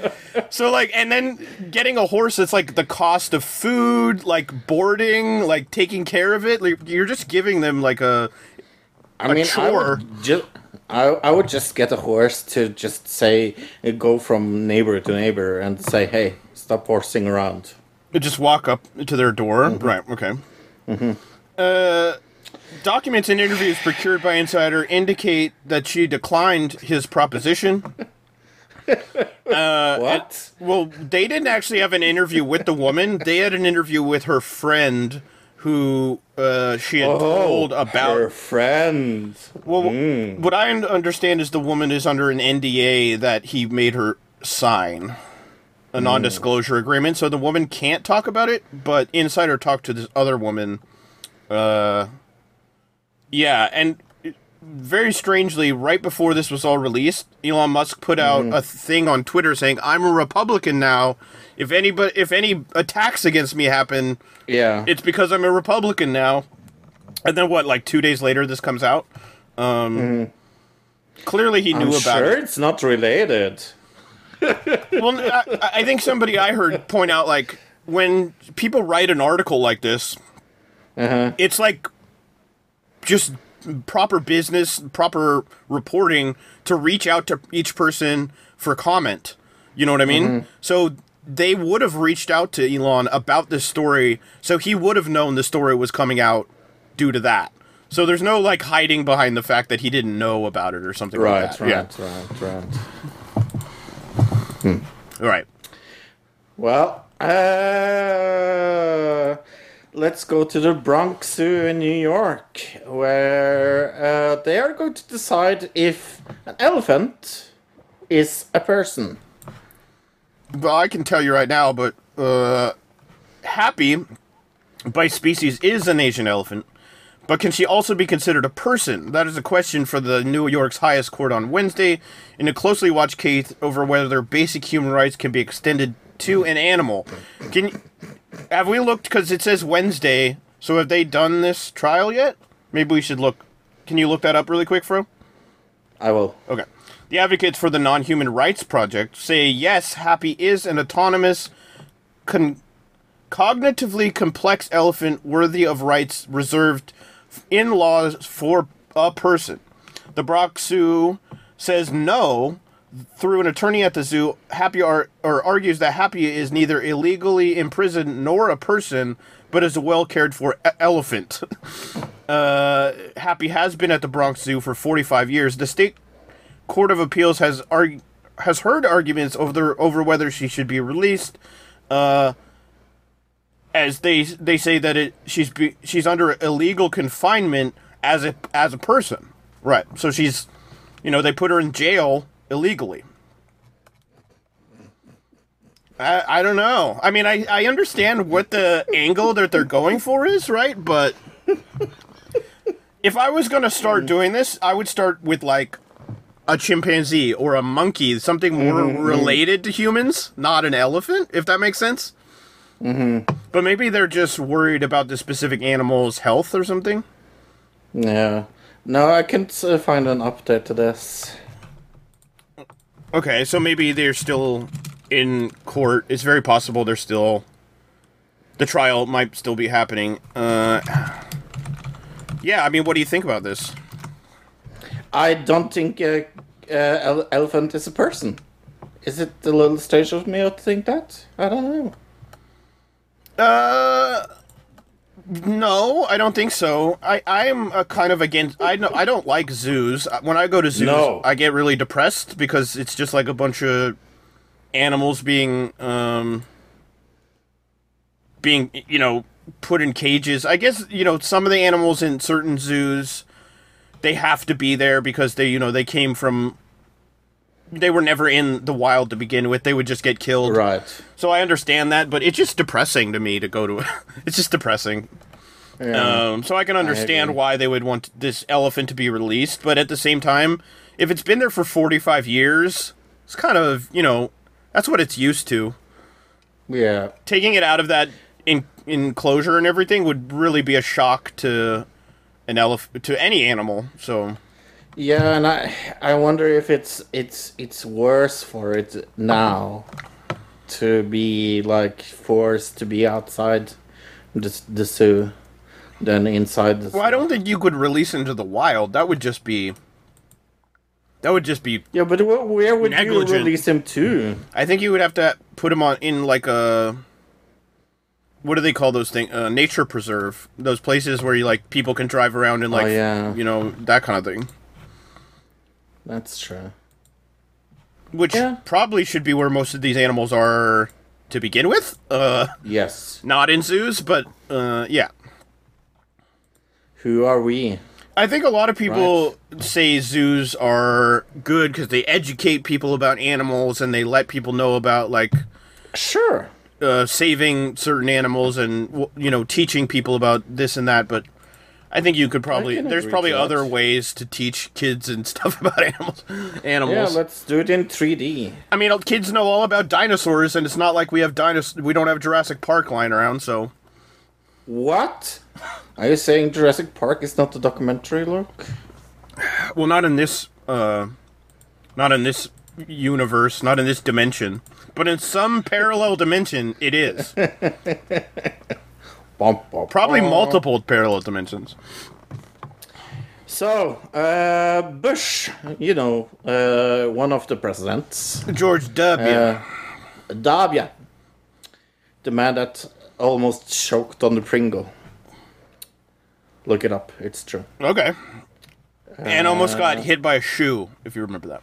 so like and then getting a horse, it's like the cost of food like boarding like taking care of it like you're just giving them like a I a mean, I would just. I, I would just get a horse to just say go from neighbor to neighbor and say hey stop horsing around just walk up to their door. Right. Okay. Uh, documents and interviews procured by Insider indicate that she declined his proposition. what Well, they didn't actually have an interview with the woman. They had an interview with her friend, who uh, she had told about. her friend Well, what I understand is the woman is under an NDA that he made her sign a non-disclosure agreement, so the woman can't talk about it. But Insider talked to this other woman. Uh, yeah, and very strangely, right before this was all released, Elon Musk put out a thing on Twitter saying, "I'm a Republican now. If anybody, if any attacks against me happen, yeah it's because I'm a Republican now. And then what? Like two days later, this comes out. Um, Clearly, he knew I'm about sure it. it's not related Well, I, I think somebody I heard point out like when people write an article like this, Uh-huh. it's like just proper business, proper reporting to reach out to each person for comment. You know what I mean? So they would have reached out to Elon about this story, so he would have known the story was coming out due to that. So there's no like hiding behind the fact that he didn't know about it or something Right, like that. right, right, right. Yeah. All right. Well, uh, let's go to the Bronx Zoo in New York, where uh, they are going to decide if an elephant is a person. Well, I can tell you right now, but uh, Happy by species is an Asian elephant, but can she also be considered a person? That is a question for the New York's highest court on Wednesday in a closely watched case over whether basic human rights can be extended to an animal. Can have we looked because it says Wednesday? So have they done this trial yet? Maybe we should look. Can you look that up really quick, Fro? I will. Okay. The advocates for the Non Human Rights Project say yes, Happy is an autonomous, con- cognitively complex elephant worthy of rights reserved in laws for a person. The Bronx Zoo says no through an attorney at the zoo. Happy ar- or argues that Happy is neither illegally imprisoned nor a person, but is a well cared for e- elephant. uh, Happy has been at the Bronx Zoo for 45 years. The state Court of Appeals has arg- has heard arguments over over whether she should be released. Uh, as they they say that it she's be, she's under illegal confinement as a as a person, right? So she's, you know, they put her in jail illegally. I, I don't know. I mean, I, I understand what the angle that they're going for is, right? But if I was going to start doing this, I would start with like a chimpanzee or a monkey, something more related to humans, not an elephant, if that makes sense. Mm-hmm. But maybe they're just worried about the specific animal's health or something. Yeah. No, I can't uh, find an update to this. Okay, so maybe they're still in court. It's very possible they're still. The trial might still be happening. Uh, yeah, I mean, what do you think about this? I don't think a uh, ele- elephant is a person. Is it a little stage of me to think that? I don't know. Uh, no, I don't think so. I I'm a kind of against. I know I don't like zoos. When I go to zoos, No. I get really depressed because it's just like a bunch of animals being um being you know put in cages. I guess you know some of the animals in certain zoos they have to be there because they you know they came from they were never in the wild to begin with. They would just get killed. Right. So I understand that, but it's just depressing to me to go to. it's just depressing. Yeah. Um, so I can understand agree. why they would want this elephant to be released, but at the same time, if it's been there for 45 years, it's kind of, you know, that's what it's used to. yeah. Taking it out of that in- enclosure and everything would really be a shock to an elephant to any animal. So Yeah, and I I wonder if it's it's it's worse for it now to be like forced to be outside the, the zoo than inside the zoo. well, I don't think you could release into the wild. That would just be that would just be Yeah, but wh- where would Negligent. you release him to? I think you would have to put him on in like a what do they call those things? Uh, nature preserve. Those places where you like people can drive around and like Oh, yeah. you know that kind of thing. That's true. Which Yeah. probably should be where most of these animals are to begin with. Uh, Yes. not in zoos, but uh, yeah. Who are we? I think a lot of people say zoos are good because they educate people about animals and they let people know about like Sure. uh, saving certain animals and you know teaching people about this and that but i think you could probably there's probably that. other ways to teach kids and stuff about animals Animals. Yeah, let's do it in 3D. i mean kids know all about dinosaurs and it's not like we have dinos we don't have jurassic park lying around so What? Are you saying Jurassic Park is not a documentary, look? well not in this uh not in this universe not in this dimension but in some parallel dimension it is Bum, bum, probably bum. multiple parallel dimensions So, uh, Bush, you know, uh, one of the presidents, George W. uh, Dubya, the man that almost choked on the Pringle. Look it up, it's true. okay. And almost Uh, got hit by a shoe, if you remember that.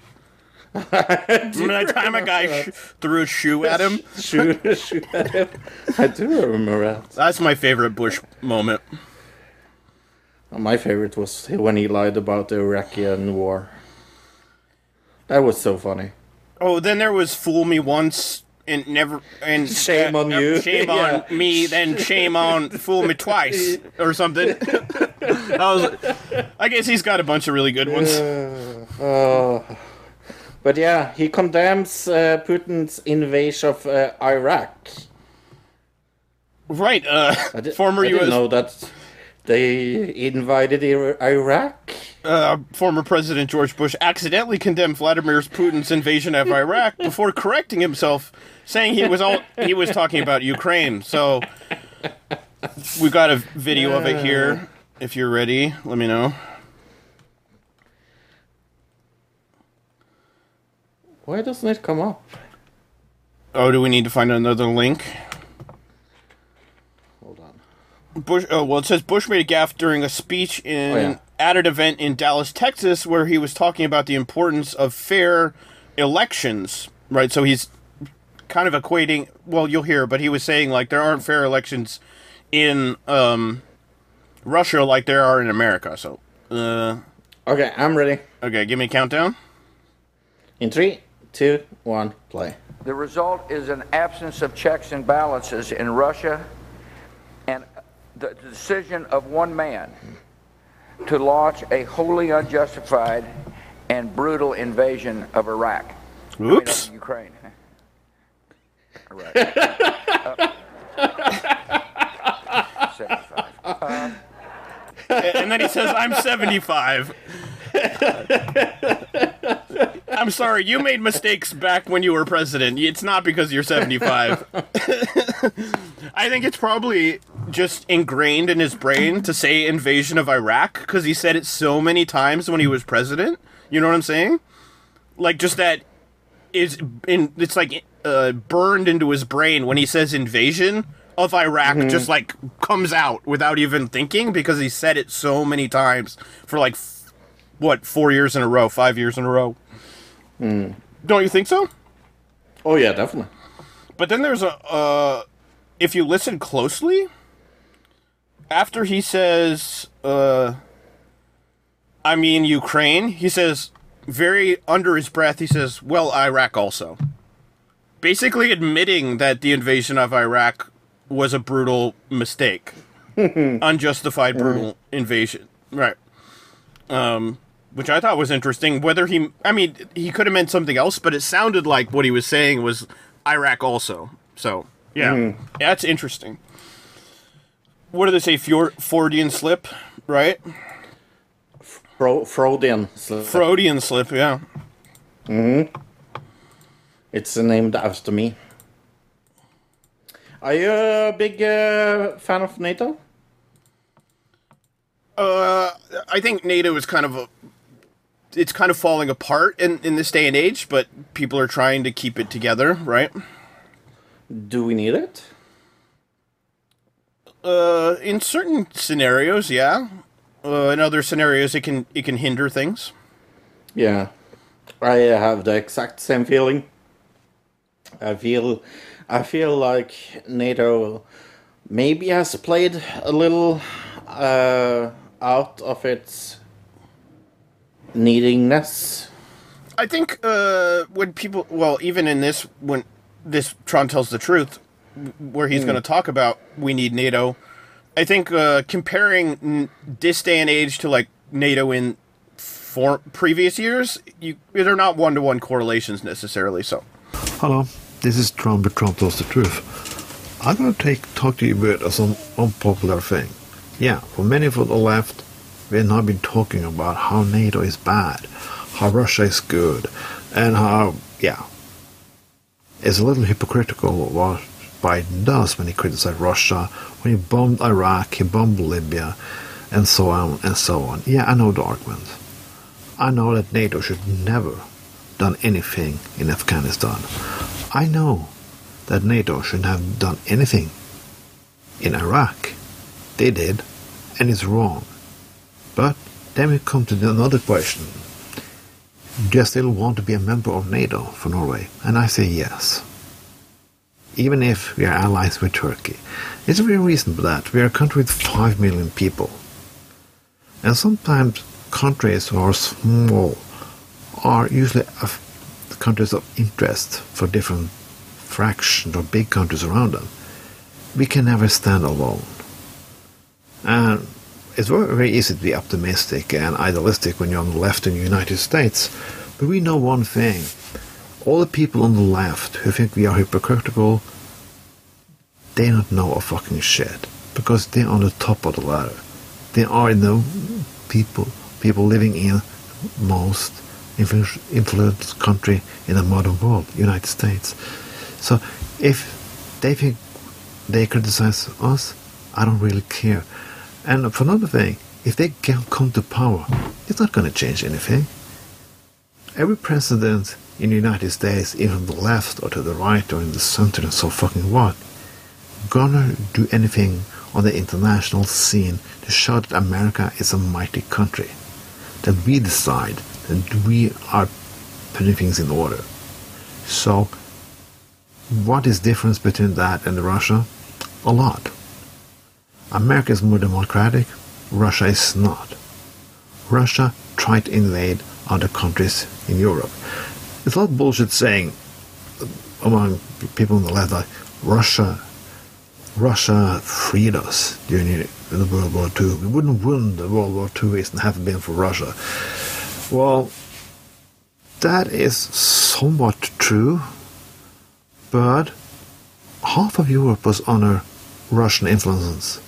remember that time a guy sh- threw a shoe at him? Shoot, shoot at him. I do remember that. That's my favorite Bush moment. My favorite was when he lied about the Iraqian war. That was so funny. Oh, then there was "Fool Me Once" and never and Shame on uh, you. Shame Yeah. on me, then shame on "Fool Me Twice" or something. that was, I guess he's got a bunch of really good ones. Oh. But yeah, he condemns uh, Putin's invasion of uh, Iraq. Right, uh, I, di- former I didn't U.S. know that they invaded Iraq. Uh, former President George Bush accidentally condemned Vladimir Putin's invasion of Iraq before correcting himself, saying he was all he was talking about Ukraine. So we got a video of it here. If you're ready, let me know. Why doesn't it come up? Oh, do we need to find another link? Hold on. Bush. Oh, well, it says Bush made a gaffe during a speech in Oh, yeah. at an event in Dallas, Texas, where he was talking about the importance of fair elections. Right. So he's kind of equating. Well, you'll hear, but he was saying like there aren't fair elections in um, Russia like there are in America. So, uh, Okay, I'm ready. okay, give me a countdown. In three, two, one, play. The result is an absence of checks and balances in Russia and the decision of one man to launch a wholly unjustified and brutal invasion of Iraq. I mean, of Ukraine. Right. Uh, 75. and then he says, "I'm 75." I'm sorry, you made mistakes back when you were president. It's not because you're 75. I think it's probably just ingrained in his brain to say invasion of Iraq because he said it so many times when he was president. You know what I'm saying? Like just that is in it's like uh, burned into his brain when he says invasion of Iraq just like comes out without even thinking because he said it so many times for like what four years in a row, five years in a row. Don't you think so? Oh yeah, definitely. But then there's a uh, if you listen closely, after he says, uh, "I mean Ukraine," he says very under his breath. He says, "Well, Iraq also." Basically admitting that the invasion of Iraq was a brutal mistake, unjustified brutal invasion. Right. Um, which I thought was interesting. Whether he, I mean, he could have meant something else, but it sounded like what he was saying was Iraq also. So yeah, that's interesting. What do they say? Fjord, Fordian slip, right? Fro- Freudian. slip. Freudian slip, yeah. Hmm. It's named after me. Are you a big uh, fan of NATO? Uh, I think NATO is kind of a, it's kind of falling apart in in this day and age, but people are trying to keep it together, right? Do we need it? Uh, in certain scenarios, yeah. Uh, in other scenarios, it can it can hinder things. Yeah, I have the exact same feeling. I feel, I feel like NATO maybe has played a little uh, out of its needingness. I think uh, when people, well, even in this, when this Trond tells the truth, where he's going to talk about we need NATO, I think uh, comparing n- this day and age to like NATO in for previous years, you they're not one to one correlations necessarily. So Hello, this is Trond, but Trond tells the truth. I'm going to take talk to you about some unpopular thing. Yeah, for many for the left, we have now been talking about how NATO is bad, how Russia is good, and how, yeah, it's a little hypocritical what Biden does when he criticizes Russia, when he bombed Iraq, he bombed Libya, and so on and so on. Yeah, I know the argument. I know that NATO should never done anything in Afghanistan. I know that NATO shouldn't have done anything in Iraq. They did, and it's wrong. But then we come to another question. Do I still want to be a member of NATO for Norway? And I say yes. Even if we are allies with Turkey. It's a real reason for that. We are a country with 5 million people. And sometimes countries who are small are usually countries of interest for different fractions or big countries around them. We can never stand alone. And it's very, easy to be optimistic and idealistic when you're on the left in the United States. But we know one thing. All the people on the left who think we are hypocritical, they don't know a fucking shit. Because they're on the top of the ladder. They are the people people living in most influ- influenced country in the modern world, United States. So if they think they criticize us, I don't really care. And for another thing, if they come to power, it's not going to change anything. Every president in the United States, even the left or to the right or in the center and so fucking what, gonna do anything on the international scene to show that America is a mighty country. That we decide that we are putting things in order. So, what is difference between that and Russia? A lot. America is more democratic, Russia is not. Russia tried to invade other countries in Europe. It's a lot of bullshit saying among people on the left that Russia Russia freed us during the World War II. We wouldn't win the World War II if it hadn't been for Russia. Well, that is somewhat true, but half of Europe was under Russian influence,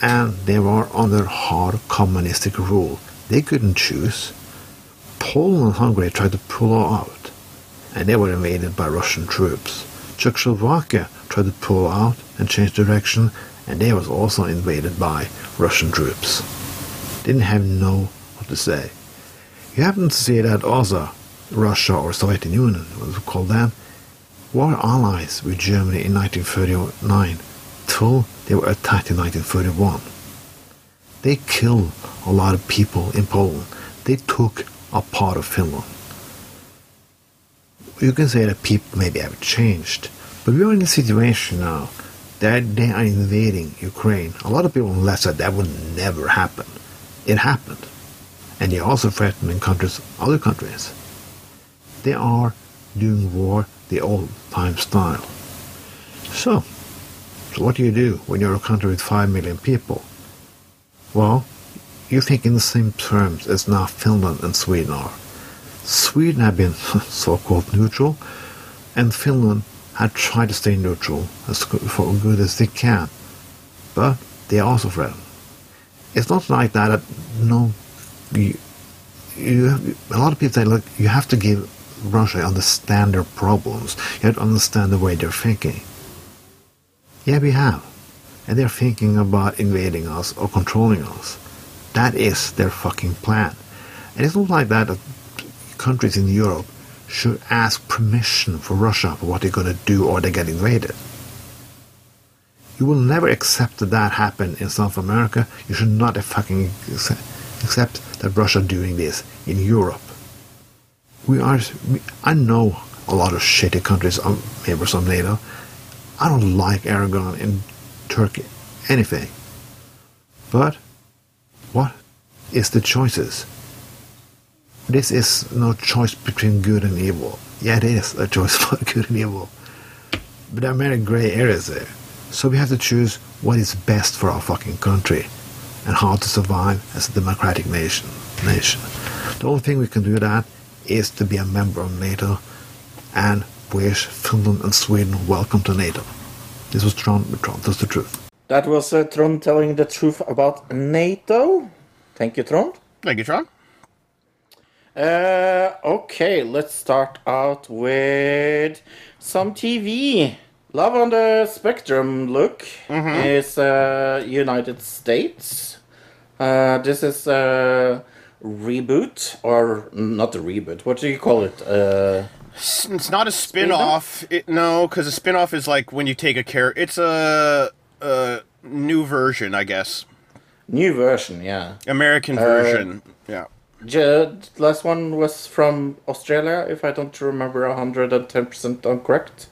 and they were under hard communistic rule. They couldn't choose. Poland and Hungary tried to pull out, and they were invaded by Russian troops. Czechoslovakia tried to pull out and change direction, and they was also invaded by Russian troops. Didn't have no what to say. You happen to see that also Russia or Soviet Union, what we call them, were allies with Germany in 1939 till they were attacked in 1931. They killed a lot of people in Poland. They took a part of Finland. You can say that people maybe have changed, but we are in a situation now that they are invading Ukraine. A lot of people in the said that would never happen. It happened. And they're also threatening countries, other countries. They are doing war the old time style. So, so what do you do when you're a country with 5 million people? Well, you think in the same terms as now Finland and Sweden are. Sweden have been so-called neutral, and Finland had tried to stay neutral as for good as they can, but they also threatened. It's not like that. that no, you, you a lot of people say, look, you have to give Russia understand their problems. You have to understand the way they're thinking. Yeah, we have, and they're thinking about invading us or controlling us. That is their fucking plan, and it's not like that. countries in Europe should ask permission for Russia for what they're going to do or they get invaded. You will never accept that that happened in South America. You should not fucking accept that Russia doing this in Europe. We are. We, I know a lot of shitty countries are members of NATO. I don't like Erdogan in Turkey, anything. But what is the choices? this is no choice between good and evil. Yeah, it is a choice between good and evil. But there are many gray areas there. So we have to choose what is best for our fucking country and how to survive as a democratic nation. Nation. The only thing we can do that is to be a member of NATO and wish Finland and Sweden welcome to NATO. This was Trond, Trond that's the truth. That was uh, Trond telling the truth about NATO. Thank you, Trond. Thank you, Trond. Uh, okay, let's start out with some TV. Love on the Spectrum look Mm-hmm. is uh, United States. Uh, this is a reboot, or not a reboot. What do you call it? Uh, It's it's not a spin-off. It, no, because a spin-off is like when you take a character. It's a, a new version, I guess. new version, yeah. American version. yeah. Ju- The last one was from Australia, if I don't remember 110% incorrect.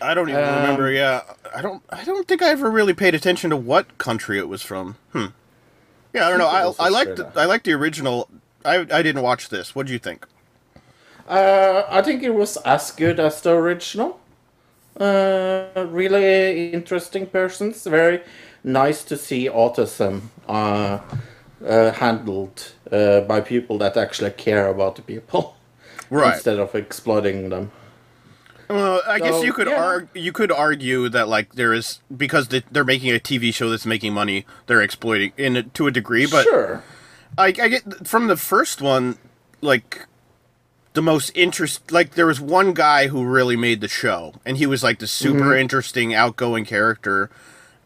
I don't even Um, remember. Yeah, I don't. I don't think I ever really paid attention to what country it was from. Hmm. Yeah, I don't know. think it was I I liked I liked the original. I I didn't watch this. What do you think? Uh, I think it was as good as the original. Uh, really interesting persons. Very nice to see autism uh, uh, handled uh, by people that actually care about the people Right. instead of exploiting them. Well, I guess you could yeah. arg- you could argue that like there is because they, they're making a TV show that's making money, they're exploiting in to a degree. But sure. I, I get from the first one, like the most interest. Like there was one guy who really made the show, and he was like the super Mm-hmm. interesting, outgoing character.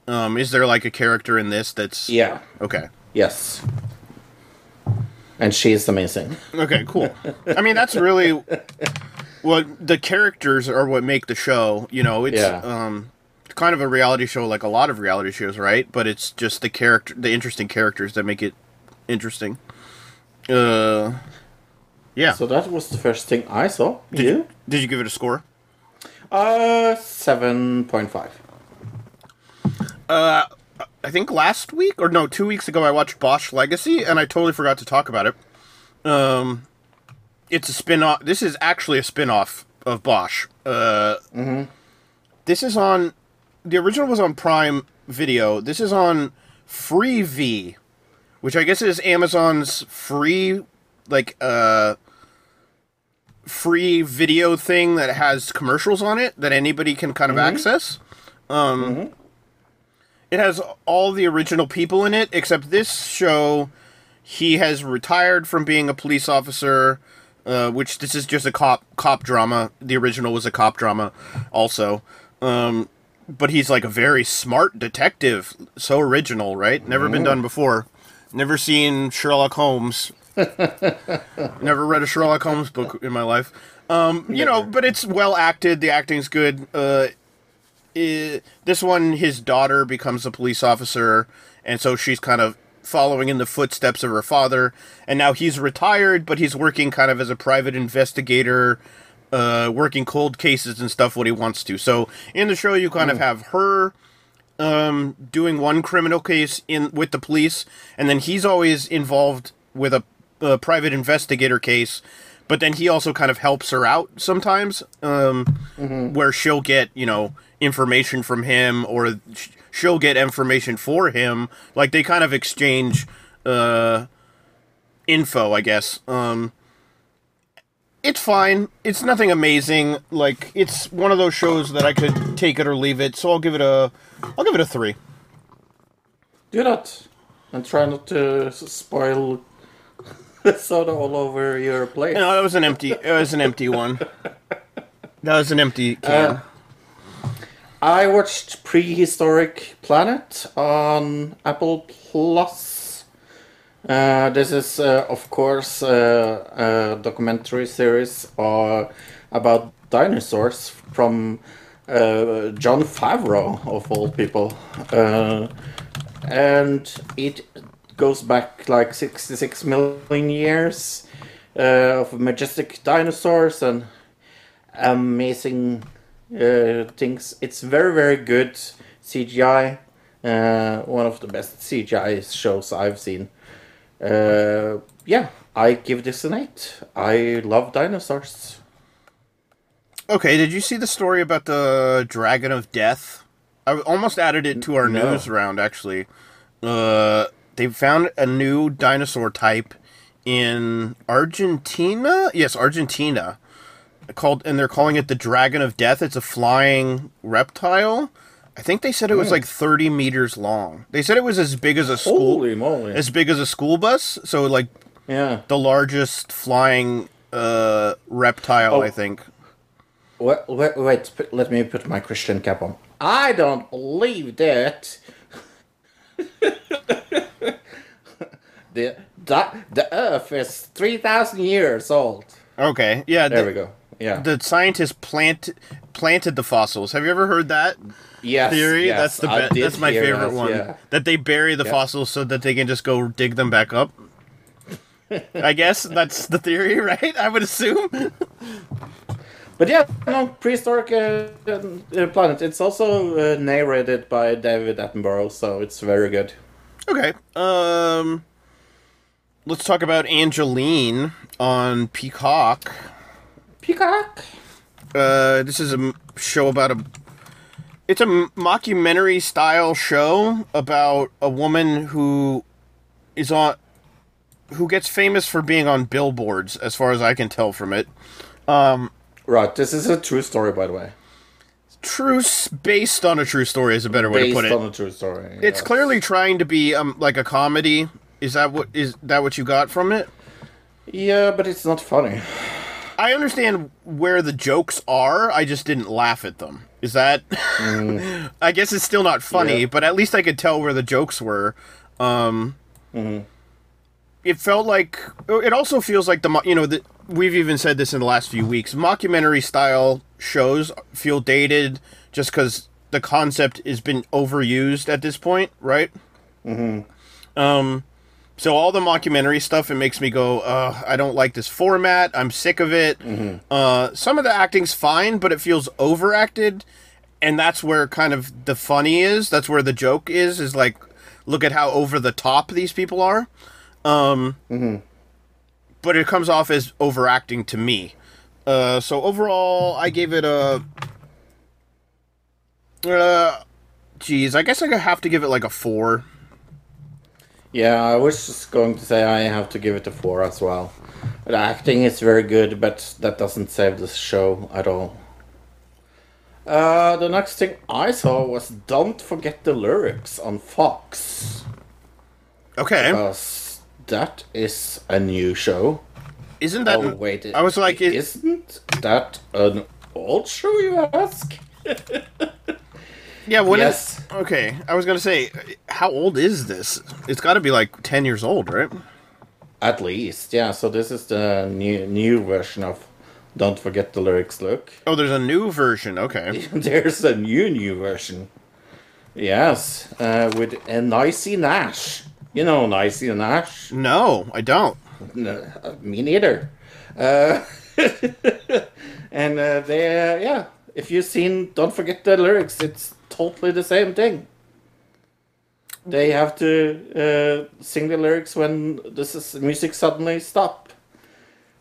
Um, is there like a character in this that's Yeah. Okay. Yes. And she's amazing. Okay, cool. I mean, that's really what the characters are what make the show. You know, it's Yeah. um kind of a reality show like a lot of reality shows, right? But it's just the character, the interesting characters that make it interesting. Uh, yeah. So that was the first thing I saw. Did you? Did you give it a score? Uh, 7.5. Uh, I think last week or no, two weeks ago, I watched Bosch Legacy, and I totally forgot to talk about it. Um, it's a spin off. This is actually a spin off of Bosch. Uh, This is on. The original was on Prime Video. This is on Freevee, which I guess is Amazon's free, like, uh, free video thing that has commercials on it that anybody can kind of access. It has all the original people in it, except this show, he has retired from being a police officer, uh, which this is just a cop cop drama. The original was a cop drama, also. Um, but he's like a very smart detective, so original, right? Never been done before. Never seen Sherlock Holmes. Never read a Sherlock Holmes book in my life. Um, you know, but it's well acted. The acting's good. Uh, i- this one, his daughter becomes a police officer, and so she's kind of following in the footsteps of her father. And now he's retired, but he's working kind of as a private investigator, uh, working cold cases and stuff when he wants to. So in the show, you kind of have her um, doing one criminal case in with the police, and then he's always involved with a, a private investigator case. But then he also kind of helps her out sometimes, um, where she'll get you know information from him, or she'll get information for him. Like they kind of exchange uh, info, I guess. Um, it's fine. It's nothing amazing. Like it's one of those shows that I could take it or leave it. So I'll give it a, I'll give it a three. Do that. And try not to spoil soda all over your plate. No, that was an empty. It was an empty one. That was an empty can. I watched Prehistoric Planet on Apple Plus. Uh, this is, uh, of course, uh, a documentary series uh, about dinosaurs from uh, Jon Favreau, of all people. Uh, and it goes back like 66 million years uh, of majestic dinosaurs and amazing uh, things. It's very, very good CGI. Uh, one of the best CGI shows I've seen. Uh, yeah, I give this an 8. I love dinosaurs. Okay, did you see the story about the Dragon of Death? I almost added it to our No. news round, actually. Uh, they found a new dinosaur type in Argentina? Yes, Argentina. Called and they're calling it the Dragon of Death. It's a flying reptile. I think they said it was like 30 meters long. They said it was as big as a school Holy moly. as big as a school bus, so like yeah. the largest flying uh reptile, Oh. I think. Wait, wait, wait, put- let me put my Christian cap on. I don't believe that. the, the, the Earth is 3,000 years old. Okay, yeah. There the, we go. Yeah. The scientists plant planted the fossils. Have you ever heard that yes, theory? yes, that's the be- that's my favorite that, one. yeah. That they bury the Yeah. fossils so that they can just go dig them back up. I guess that's the theory, right? I would assume. But yeah, no, prehistoric uh, uh, planet. It's also uh, narrated by David Attenborough, so it's very good. Okay. Um let's talk about Angelyne on Peacock. Peacock. Uh this is a show about a it's a mockumentary style show about a woman who is on who gets famous for being on billboards as far as I can tell from it. Um, Right, this is a true story, by the way. True based on a true story is a better way Based to put it. Based on a true story. It's clearly trying to be um like a comedy. Is that what is that what you got from it? Yeah, but it's not funny. I understand where the jokes are. I just didn't laugh at them. Is that? I guess it's still not funny, Mm. Yeah. but at least I could tell where the jokes were. Um, Mm-hmm. It felt like it also feels like the you know the, we've even said this in the last few weeks. Mockumentary style shows feel dated just because the concept has been overused at this point, right? Mhm. Um, so all the mockumentary stuff, it makes me go, uh, I don't like this format. I'm sick of it. Uh, some of the acting's fine, but it feels overacted, and that's where kind of the funny is. That's where the joke is. Is like, look at how over the top these people are. Um, but it comes off as overacting to me. Uh, so overall, I gave it a. Uh, geez, I guess I have to give it like a four. Yeah, I was just going to say I have to give it a four as well. The acting is very good, but that doesn't save the show at all. Uh, the next thing I saw was Don't Forget the Lyrics on Fox. Okay. Because that is a new show. Isn't that? oh, wait. I was like, it, isn't that an old show, you ask? yeah. When yes. okay, I was gonna say, how old is this? It's got to be like ten years old, right? At least, yeah. So this is the new new version of Don't Forget the Lyrics. Look, Oh, there's a new version. Okay. there's a new new version. Yes, uh, with a Niecy Nash. You know Niecy Nash. No, I don't. No, uh, me neither. Uh, and uh, they, uh, yeah. If you've seen Don't Forget the Lyrics, it's totally the same thing. They have to uh, sing the lyrics when this is, music suddenly stop,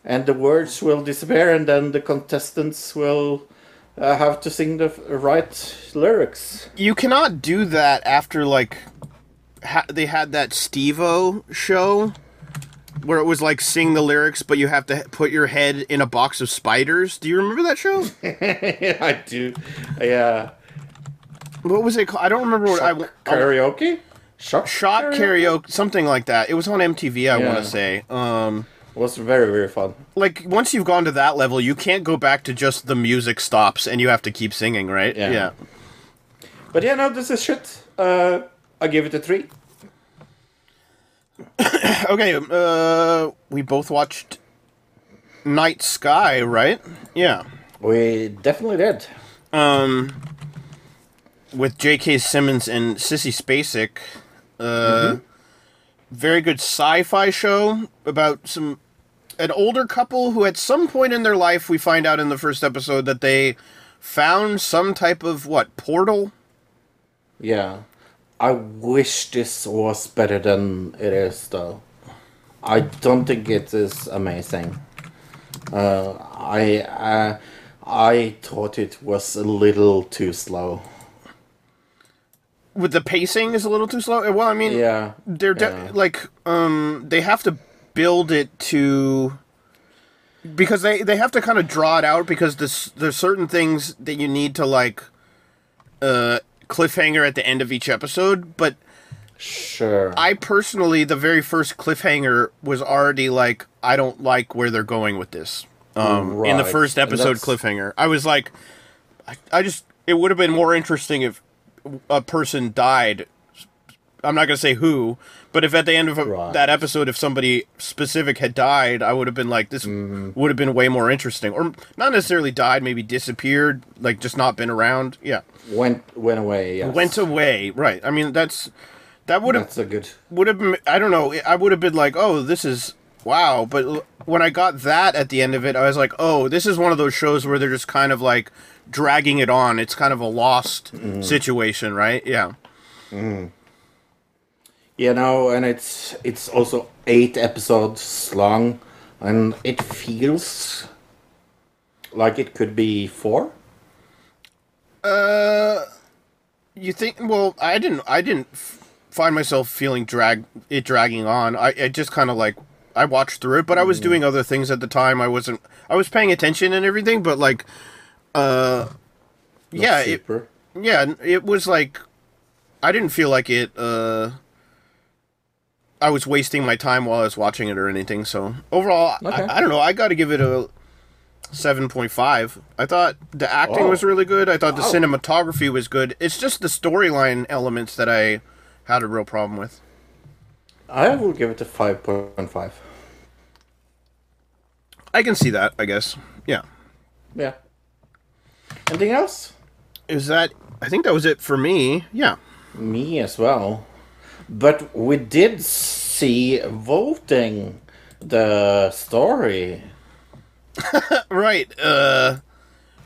and the words will disappear, and then the contestants will uh, have to sing the right lyrics. You cannot do that after like ha- they had that Steve-O show where it was like sing the lyrics, but you have to put your head in a box of spiders. Do you remember that show? I do, yeah. What was it called? I don't remember what I. Karaoke, Shot karaoke, something like that. It was on MTV, I Yeah. want to say. Um, it was very very fun. like once you've gone to that level, you can't go back to just the music stops and you have to keep singing, right? Yeah. yeah. But yeah, no, this is shit. Uh, I give it a three. Okay, uh, we both watched Night Sky, right? Yeah. We definitely did. Um, with J.K. Simmons and Sissy Spacek. Uh, very good sci-fi show about some an older couple who, at some point in their life, we find out in the first episode that they found some type of what portal. Yeah. I wish this was better than it is, though. I don't think it is amazing. Uh, I uh, I thought it was a little too slow. With the pacing is a little too slow. Well, I mean, Yeah. they're de- yeah. like um they have to build it to because they they have to kind of draw it out because this there's certain things that you need to like uh cliffhanger at the end of each episode but Sure. i personally the very first cliffhanger was already like i don't like where they're going with this um, in the first episode cliffhanger. I was like, I, I just it would have been more interesting if a person died. I'm not gonna say who, but if at the end of a, Right. that episode, if somebody specific had died, I would have been like, this Mm-hmm. would have been way more interesting, or not necessarily died, maybe disappeared, like just not been around. Yeah, Went went away. Yes. went away. Right. I mean, that's that would have That's a good. would have been I don't know I would have been like oh this is wow but when I got that at the end of it I was like oh this is one of those shows where they're just kind of like dragging it on. It's kind of a lost mm-hmm. situation right? Yeah. Mm-hmm. You know, and it's it's also eight episodes long, and it feels like it could be four. Uh, you think well I didn't I didn't f- find myself feeling drag it dragging on. I, I just kind of like I watched through it but I was mm. doing other things at the time. I wasn't I was paying attention and everything but like uh yeah it, yeah it was like i didn't feel like it uh i was wasting my time while i was watching it or anything so overall Okay. I, I don't know i gotta give it a 7.5 i thought the acting Oh. was really good i thought the Wow. cinematography was good it's just the storyline elements that i had a real problem with I will give it a five point five. i can see that i guess yeah Yeah. Anything else? is that i think that was it for me yeah Me as well. But we did see voting the story. right uh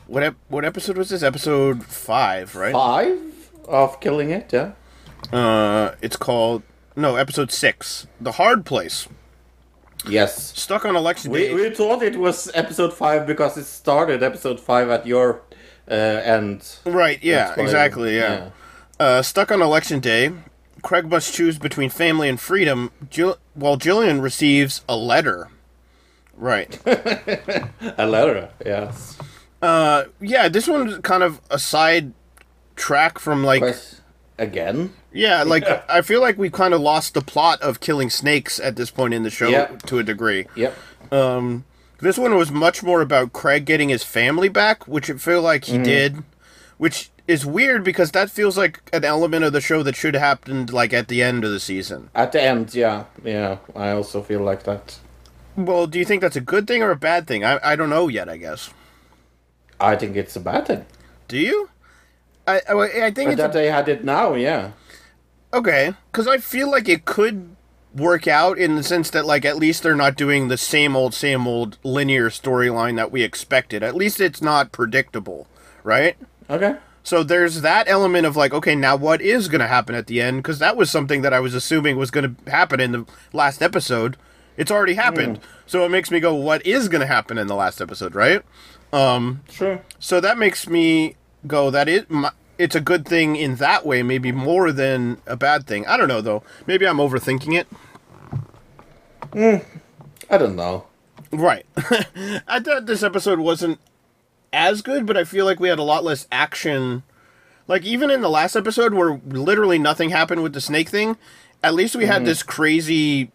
what ep- what episode was this episode 5 right Five of killing it. Yeah. Uh, it's called no episode six, the hard place. Yes. Stuck on election We, day. we thought it was episode five because it started episode five at your uh, end. right? Yeah, exactly. Yeah. Uh, stuck on election day. Craig must choose between family and freedom. Jill- while Jillian receives a letter. Right. A letter. Yes. uh, yeah. This one's kind of a side track from like. Quest- Again. Yeah, like I feel like we kind of lost the plot of killing snakes at this point in the show Yeah. to a degree. Yep. This one was much more about Craig getting his family back, which it feel like he mm-hmm. did, which is weird because that feels like an element of the show that should have happened like at the end of the season. At the end, yeah, yeah. I also feel like that. Well, do you think that's a good thing or a bad thing? I I don't know yet. I guess. I think it's a bad thing. Do you? I I, I think that a, they had it now, yeah. okay because I feel like it could work out in the sense that like at least they're not doing the same old same old linear storyline that we expected. At least it's not predictable, right? Okay. So there's that element of like, okay, now what is going to happen at the end? Because that was something that I was assuming was going to happen in the last episode. It's already happened. Hmm. So it makes me go, what is going to happen in the last episode, right? Um, sure. So that makes me go, that it, mi- it's a good thing in that way, maybe more than a bad thing. I don't know, though. Maybe I'm overthinking it. I don't know. Right. I thought this episode wasn't as good, but I feel like we had a lot less action. Like even in the last episode where literally nothing happened with the snake thing, at least we had this crazy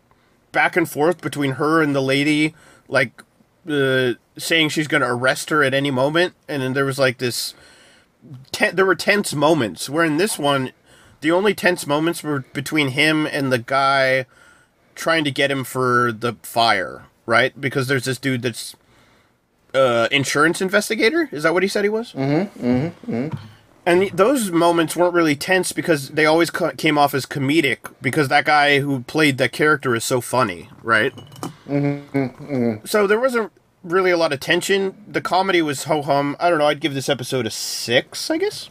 back and forth between her and the lady, like uh, saying she's going to arrest her at any moment, and then there was like this. Ten- there were tense moments. Where in this one, the only tense moments were between him and the guy trying to get him for the fire, right? Because there's this dude that's uh, insurance investigator. Is that what he said he was? Mm-hmm. Mm-hmm. And those moments weren't really tense because they always ca- came off as comedic because that guy who played that character is so funny, right? Mm-hmm. So there wasn't really a lot of tension. The comedy was ho hum. I don't know. I'd give this episode a six, I guess.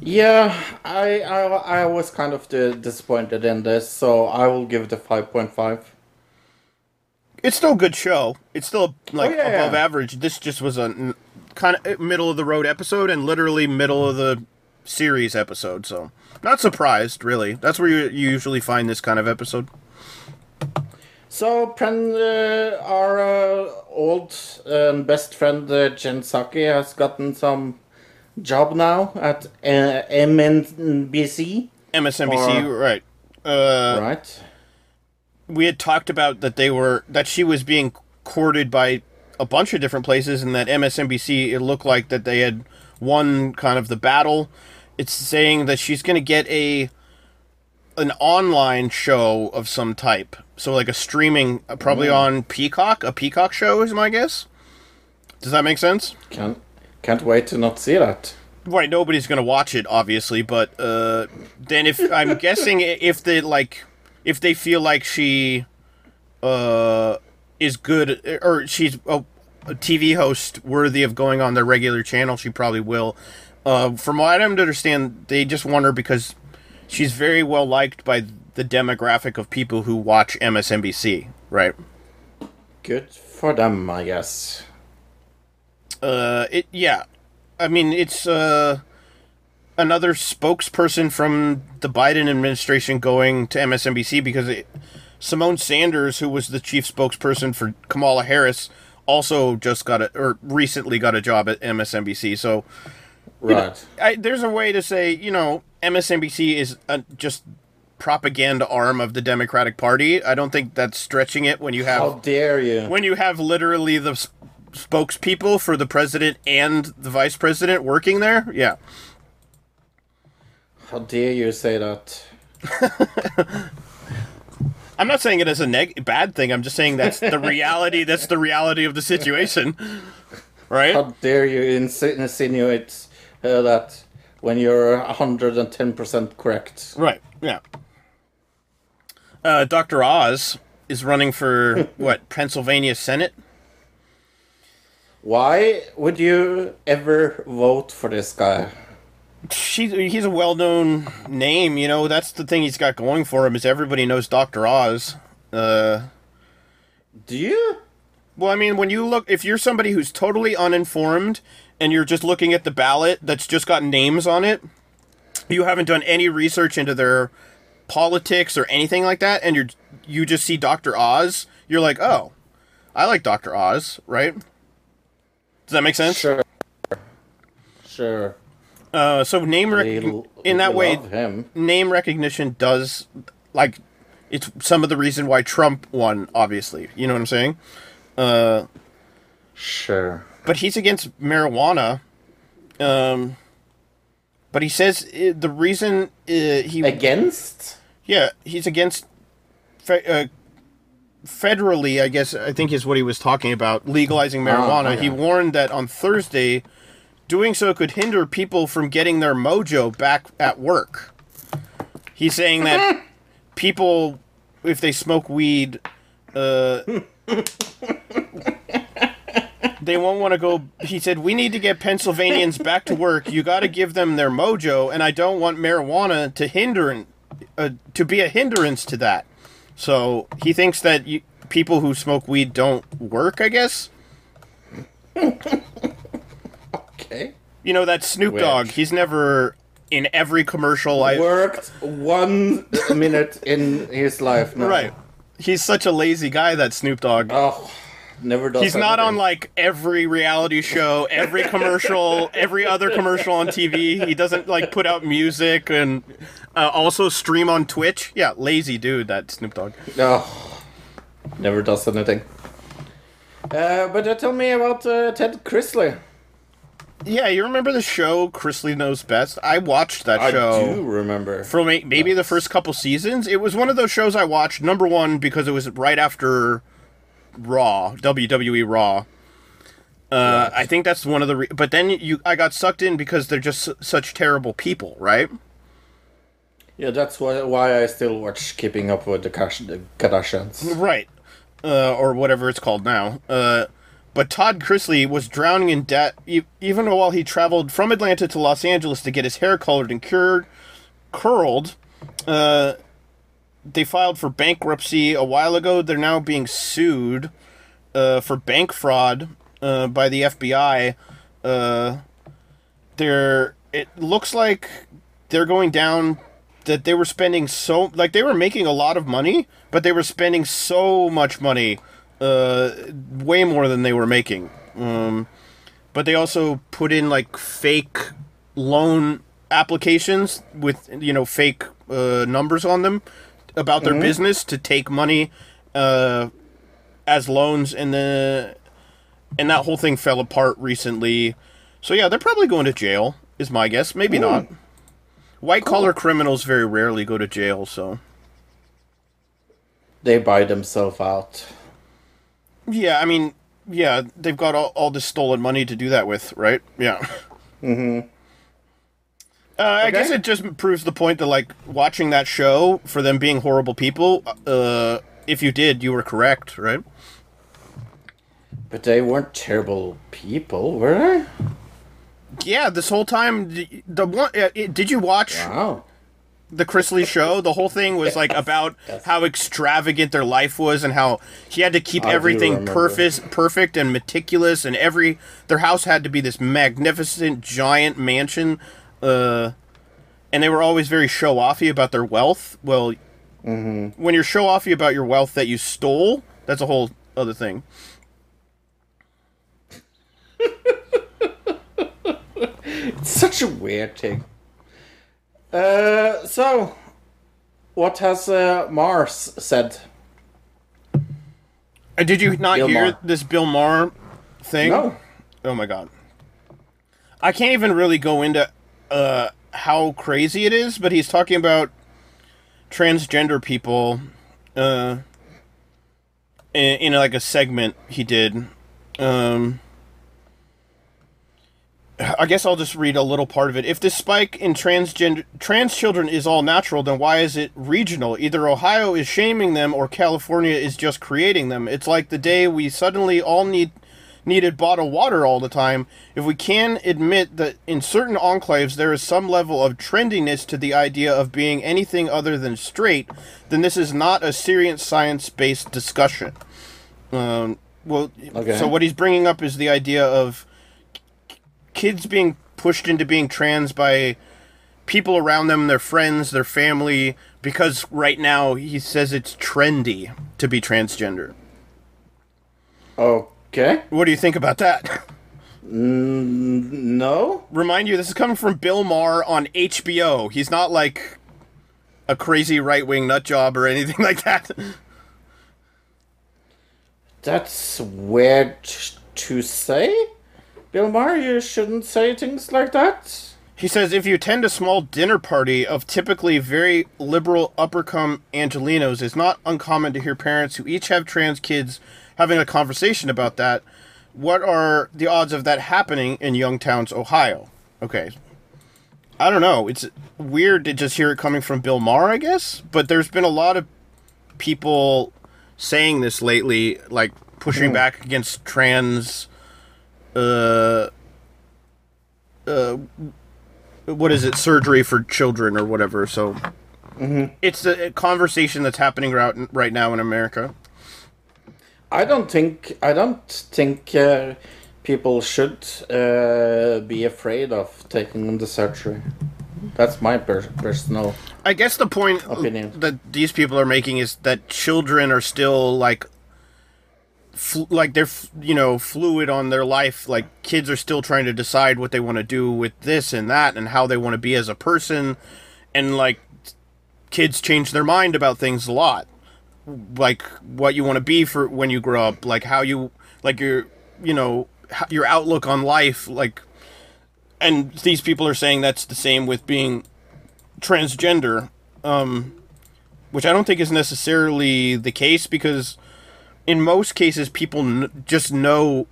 Yeah, I I, I was kind of disappointed in this, so I will give it a five point five. It's still a good show. It's still like Oh, yeah, above yeah. average. This just was a kind of eh, middle of the road episode and literally middle of the series episode. So not surprised, really. That's where you, you usually find this kind of episode. So, Pren, uh, our uh, old and best friend uh, Jen Psaki has gotten some job now at uh, MNBC, MSNBC, Or- right? Uh, right? we had talked about that they were that she was being courted by a bunch of different places, and that MSNBC it looked like that they had won kind of the battle. It's saying that she's going to get a an online show of some type, so like a streaming, uh, probably on Peacock, a Peacock show is my guess. Does that make sense? Can't can't wait to not see that. Right, nobody's gonna watch it, obviously, but uh, then if I'm guessing if they like, if they feel like she uh, is good or she's a, a TV host worthy of going on their regular channel, she probably will. Uh, from what I understand, they just want her because she's very well liked by the demographic of people who watch MSNBC, right? Good for them, I guess. Uh, it yeah, I mean it's uh another spokesperson from the Biden administration going to MSNBC because it, Symone Sanders, who was the chief spokesperson for Kamala Harris, also just got a or recently got a job at MSNBC. So Right. I, there's a way to say you know MSNBC is a, just propaganda arm of the Democratic Party. I don't think that's stretching it when you have How dare you? when you have literally the s- spokespeople for the president and the vice president working there yeah How dare you say that? i'm not saying it as a neg- bad thing i'm just saying that's the reality that's the reality of the situation right How dare you insi- insinuate uh, that when you're 110% correct? right yeah uh, dr oz is running for what pennsylvania senate Why would you ever vote for this guy? She's, he's a well-known name you know that's the thing he's got going for him is everybody knows dr oz uh Do you? Well, I mean, when you look, if you're somebody who's totally uninformed and you're just looking at the ballot that's just got names on it, you haven't done any research into their politics or anything like that, and you're you just see Doctor Oz, you're like, oh, I like Doctor Oz, right? Does that make sense? Sure. Sure. Uh, so name rec- in that way, him. name recognition does like it's some of the reason why Trump won. Obviously, you know what I'm saying. Uh, Sure. But he's against marijuana. Um, but he says uh, the reason uh, he Against? yeah he's against fe- uh, federally, I guess I think is what he was talking about legalizing marijuana. okay. He warned that on Thursday, doing so could hinder people from getting their mojo back at work. He's saying that people, if they smoke weed, uh, they won't want to go. He said, We need to get Pennsylvanians back to work. You got to give them their mojo, and I don't want marijuana to hinder, uh, to be a hindrance to that. So he thinks that you, people who smoke weed don't work, I guess. Okay. You know, that Snoop? Dogg, he's never in every commercial I. Worked one minute in his life now. Right. He's such a lazy guy, that Snoop Dogg. Oh, never does He's not on like every reality show, every commercial, every other commercial on TV. He doesn't like put out music and uh, also stream on Twitch. Yeah, lazy dude, that Snoop Dogg. Oh, never does anything. Uh, but uh, tell me about uh, Ted Chrisley. Yeah, you remember the show Chrisley Knows Best? I watched that I show. do remember. for may- maybe the first couple seasons. It was one of those shows I watched. Number one because it was right after Raw, WWE Raw. Uh, I think that's one of the. Re- but then you, I got sucked in because they're just su- such terrible people, right? Yeah, that's why why I still watch Keeping Up with the, Kash- the Kardashians. Right. Uh, or whatever it's called now. Uh, but Todd Chrisley was drowning in debt e- even while he traveled from Atlanta to Los Angeles to get his hair colored and cured, curled. Uh, they filed for bankruptcy a while ago. They're now being sued uh, for bank fraud uh, by the FBI. Uh, they're it looks like they're going down that they were spending so like they were making a lot of money, but they were spending so much money, uh, way more than they were making. Um, but they also put in like fake loan applications with you know fake uh, numbers on them about their business to take money uh, as loans, and the and that whole thing fell apart recently. So yeah, they're probably going to jail. Is my guess. Maybe not. White collar criminals very rarely go to jail. So They buy themselves out. yeah, I mean, yeah, they've got all, all this stolen money to do that with, right? Yeah. Mm-hmm. Uh, I guess it just proves the point that like watching that show for them being horrible people. Uh, if you did, you were correct, right? But they weren't terrible people, were they? Yeah, this whole time, the, one. Uh, it, did you watch Wow. the Chrisley show? The whole thing was like about how extravagant their life was and how he had to keep I everything perfect, perfect and meticulous, and every their house had to be this magnificent giant mansion. Uh, and they were always very show offy about their wealth. Well, when you're show offy about your wealth that you stole, that's a whole other thing. It's such a weird thing. Uh, so, what has uh, Mars said? Uh, did you not Bill hear Maher. this Bill Maher thing? No. Oh my god. I can't even really go into uh, how crazy it is, but he's talking about transgender people uh, in, in like a segment he did. Um, I guess I'll just read a little part of it. If this spike in transgender trans children is all natural, then why is it regional? Either Ohio is shaming them or California is just creating them. It's like the day we suddenly all need needed bottled water all the time. If we can admit that in certain enclaves there is some level of trendiness to the idea of being anything other than straight, then this is not a serious science-based discussion. Um, well, Okay. so what he's bringing up is the idea of kids being pushed into being trans by people around them, their friends, their family, because right now he says it's trendy to be transgender. Okay. What do you think about that? Mm, no? Remind you, this is coming from Bill Maher on HBO. He's not like a crazy right wing nut job or anything like that. That's weird to say. Bill Maher, you shouldn't say things like that. He says if you attend a small dinner party of typically very liberal uppercome Angelenos, it's not uncommon to hear parents who each have trans kids having a conversation about that. What are the odds of that happening in Youngstown, Ohio? Okay. I don't know. It's weird to just hear it coming from Bill Maher, I guess. But there's been a lot of people saying this lately, like pushing back against trans. Uh, uh, what is it? Surgery for children or whatever. So, it's a, a conversation that's happening right, right now in America. I don't think I don't think uh, people should uh, be afraid of taking the surgery. That's my per- personal. I guess the point Opinion. that these people are making is that children are still like, fl- like they're f- you know fluid on their life. Like kids are still trying to decide what they want to do with this and that and how they want to be as a person, and like kids change their mind about things a lot. Like what you want to be for when you grow up, like how you like your you know your outlook on life, like. And these people are saying that's the same with being transgender, um, which I don't think is necessarily the case because in most cases people n- just know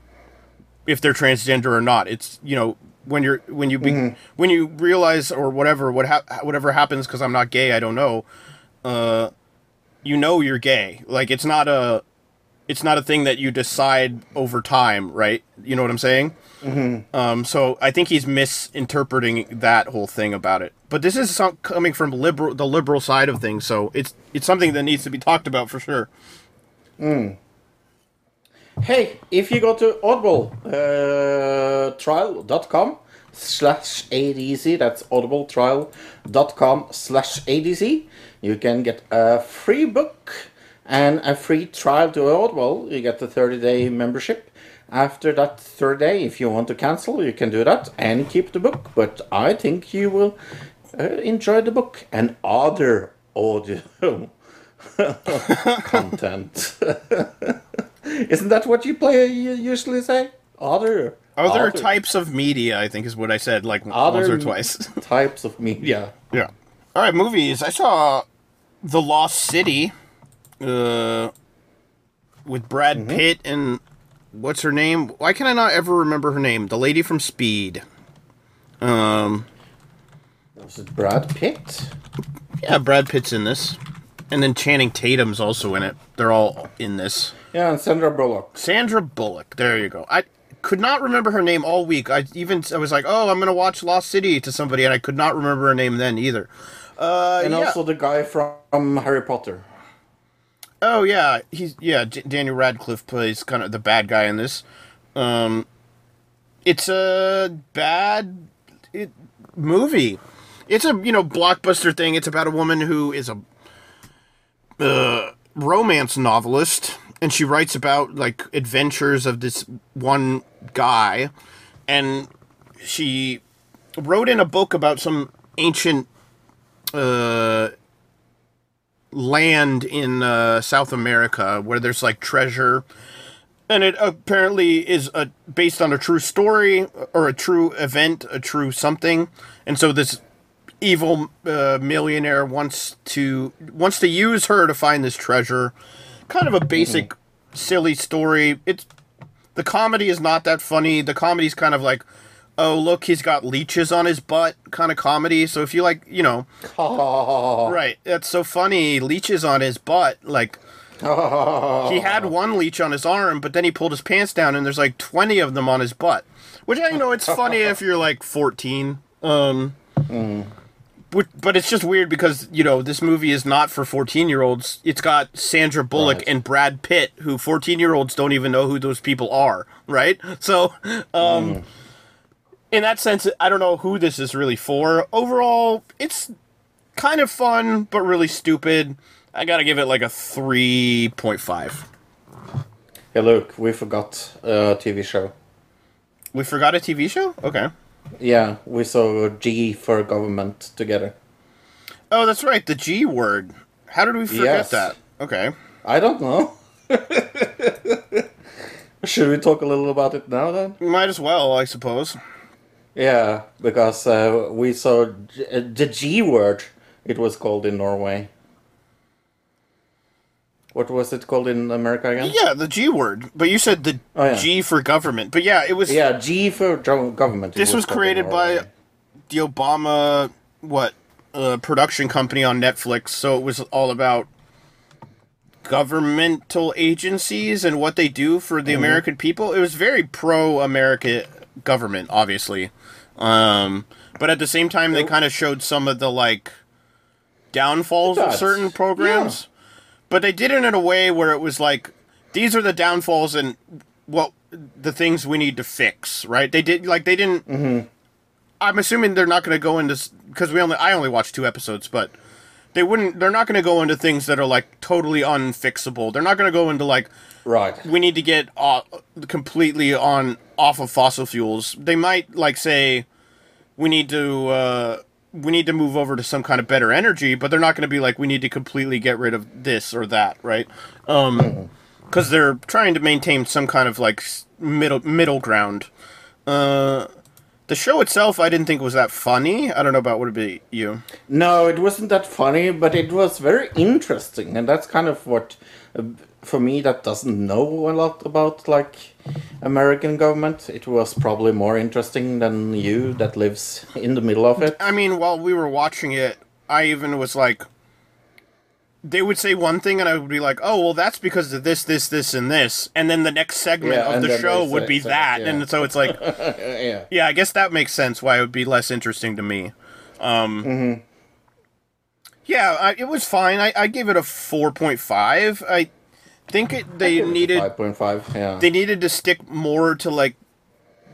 if they're transgender or not. It's you know when you're when you be, when you realize or whatever what ha- whatever happens because I'm not gay. I don't know. Uh, you know you're gay. Like it's not a it's not a thing that you decide over time, right? You know what I'm saying? Mm-hmm. Um, so I think he's misinterpreting that whole thing about it. But this is some, coming from liberal, the liberal side of things, so it's it's something that needs to be talked about for sure. Mm. Hey, if you go to audibletrial.com uh, slash ADZ, that's audibletrial.com slash ADZ, you can get a free book and a free trial to Audible. You get the 30-day membership. After that third day, if you want to cancel, you can do that and keep the book. But I think you will uh, enjoy the book and other audio content. Isn't that what you play? You usually say other Other types of media, I think, is what I said like Other once or twice. types of media. yeah. All right, movies. I saw The Lost City, uh, with Brad Mm-hmm. Pitt and what's her name? Why can I not ever remember her name? The lady from Speed. Um, Was it Brad Pitt? yeah, Brad Pitt's in this, and then Channing Tatum's also in it. They're all in this. Yeah, and Sandra Bullock. Sandra Bullock. There you go. I could not remember her name all week. I even I was like, "Oh, I'm gonna watch Lost City" to somebody, and I could not remember her name then either. Uh, And yeah. also the guy from Harry Potter. oh yeah, he's yeah. J- Daniel Radcliffe plays kind of the bad guy in this. Um, it's a bad it, movie. It's a you know blockbuster thing. It's about a woman who is a uh, romance novelist, and she writes about like adventures of this one guy, and she wrote in a book about some ancient uh, land in uh, South America where there's like treasure. And it apparently is a, based on a true story or a true event, a true something. And so this evil uh, millionaire wants to wants to use her to find this treasure. Kind of a basic, silly story. It's the comedy is not that funny. The comedy's kind of like, oh look, he's got leeches on his butt, kind of comedy. So if you like, you know, right, that's so funny. Leeches on his butt, like. He had one leech on his arm, but then he pulled his pants down, and there's like 20 of them on his butt. Which I know it's funny if you're like 14. Um, but, but it's just weird because you know this movie is not for 14 year olds. It's got Sandra Bullock Right. and Brad Pitt, who 14 year olds don't even know who those people are, right? So, um, in that sense, I don't know who this is really for. Overall, it's kind of fun, but really stupid. I gotta give it like a 3.5. Hey, look, we forgot a TV show. We forgot a TV show? Okay. Yeah, we saw G for government together. Oh, that's right, the G word. How did we forget Yes. that? Okay. I don't know. Should we talk a little about it now then? Might as well, I suppose. Yeah, because uh, we saw G- uh, the G word. It was called in Norway. What was it called in America again? Yeah, the G word. But you said the Oh, yeah. G for government. But yeah, it was Yeah, G for government. This was in created by the Obama what uh, production company on Netflix. So it was all about governmental agencies and what they do for Mm-hmm. the American people. It was very pro-America government, obviously. Um, but at the same time, they kind of showed some of the like downfalls of certain programs. But they did it in a way where it was like these are the downfalls and what the things we need to fix, right? They did like they didn't. Mm-hmm. I'm assuming they're not going to go into because we only I only watched two episodes, but they wouldn't. They're not going to go into things that are like totally unfixable. They're not going to go into like Right. we need to get uh, completely on off of fossil fuels. They might like say we need to uh, we need to move over to some kind of better energy, but they're not going to be like we need to completely get rid of this or that, right? Um, because they're trying to maintain some kind of like middle middle ground. Uh, the show itself, I didn't think was that funny. I don't know about would it be you. No, it wasn't that funny, but it was very interesting, and that's kind of what, uh, for me, that doesn't know a lot about like American government. It was probably more interesting than you, that lives in the middle of it. I mean, while we were watching it, I even was like, they would say one thing, and I would be like, "Oh, well, that's because of this, this, this, and this," and then the next segment Yeah, of the show would be that, yeah. and so it's like, yeah. yeah, I guess that makes sense why it would be less interesting to me. Um, Mm-hmm. Yeah, I, it was fine. I, I gave it a four point five. I think it they needed five point five. Yeah. they needed to stick more to like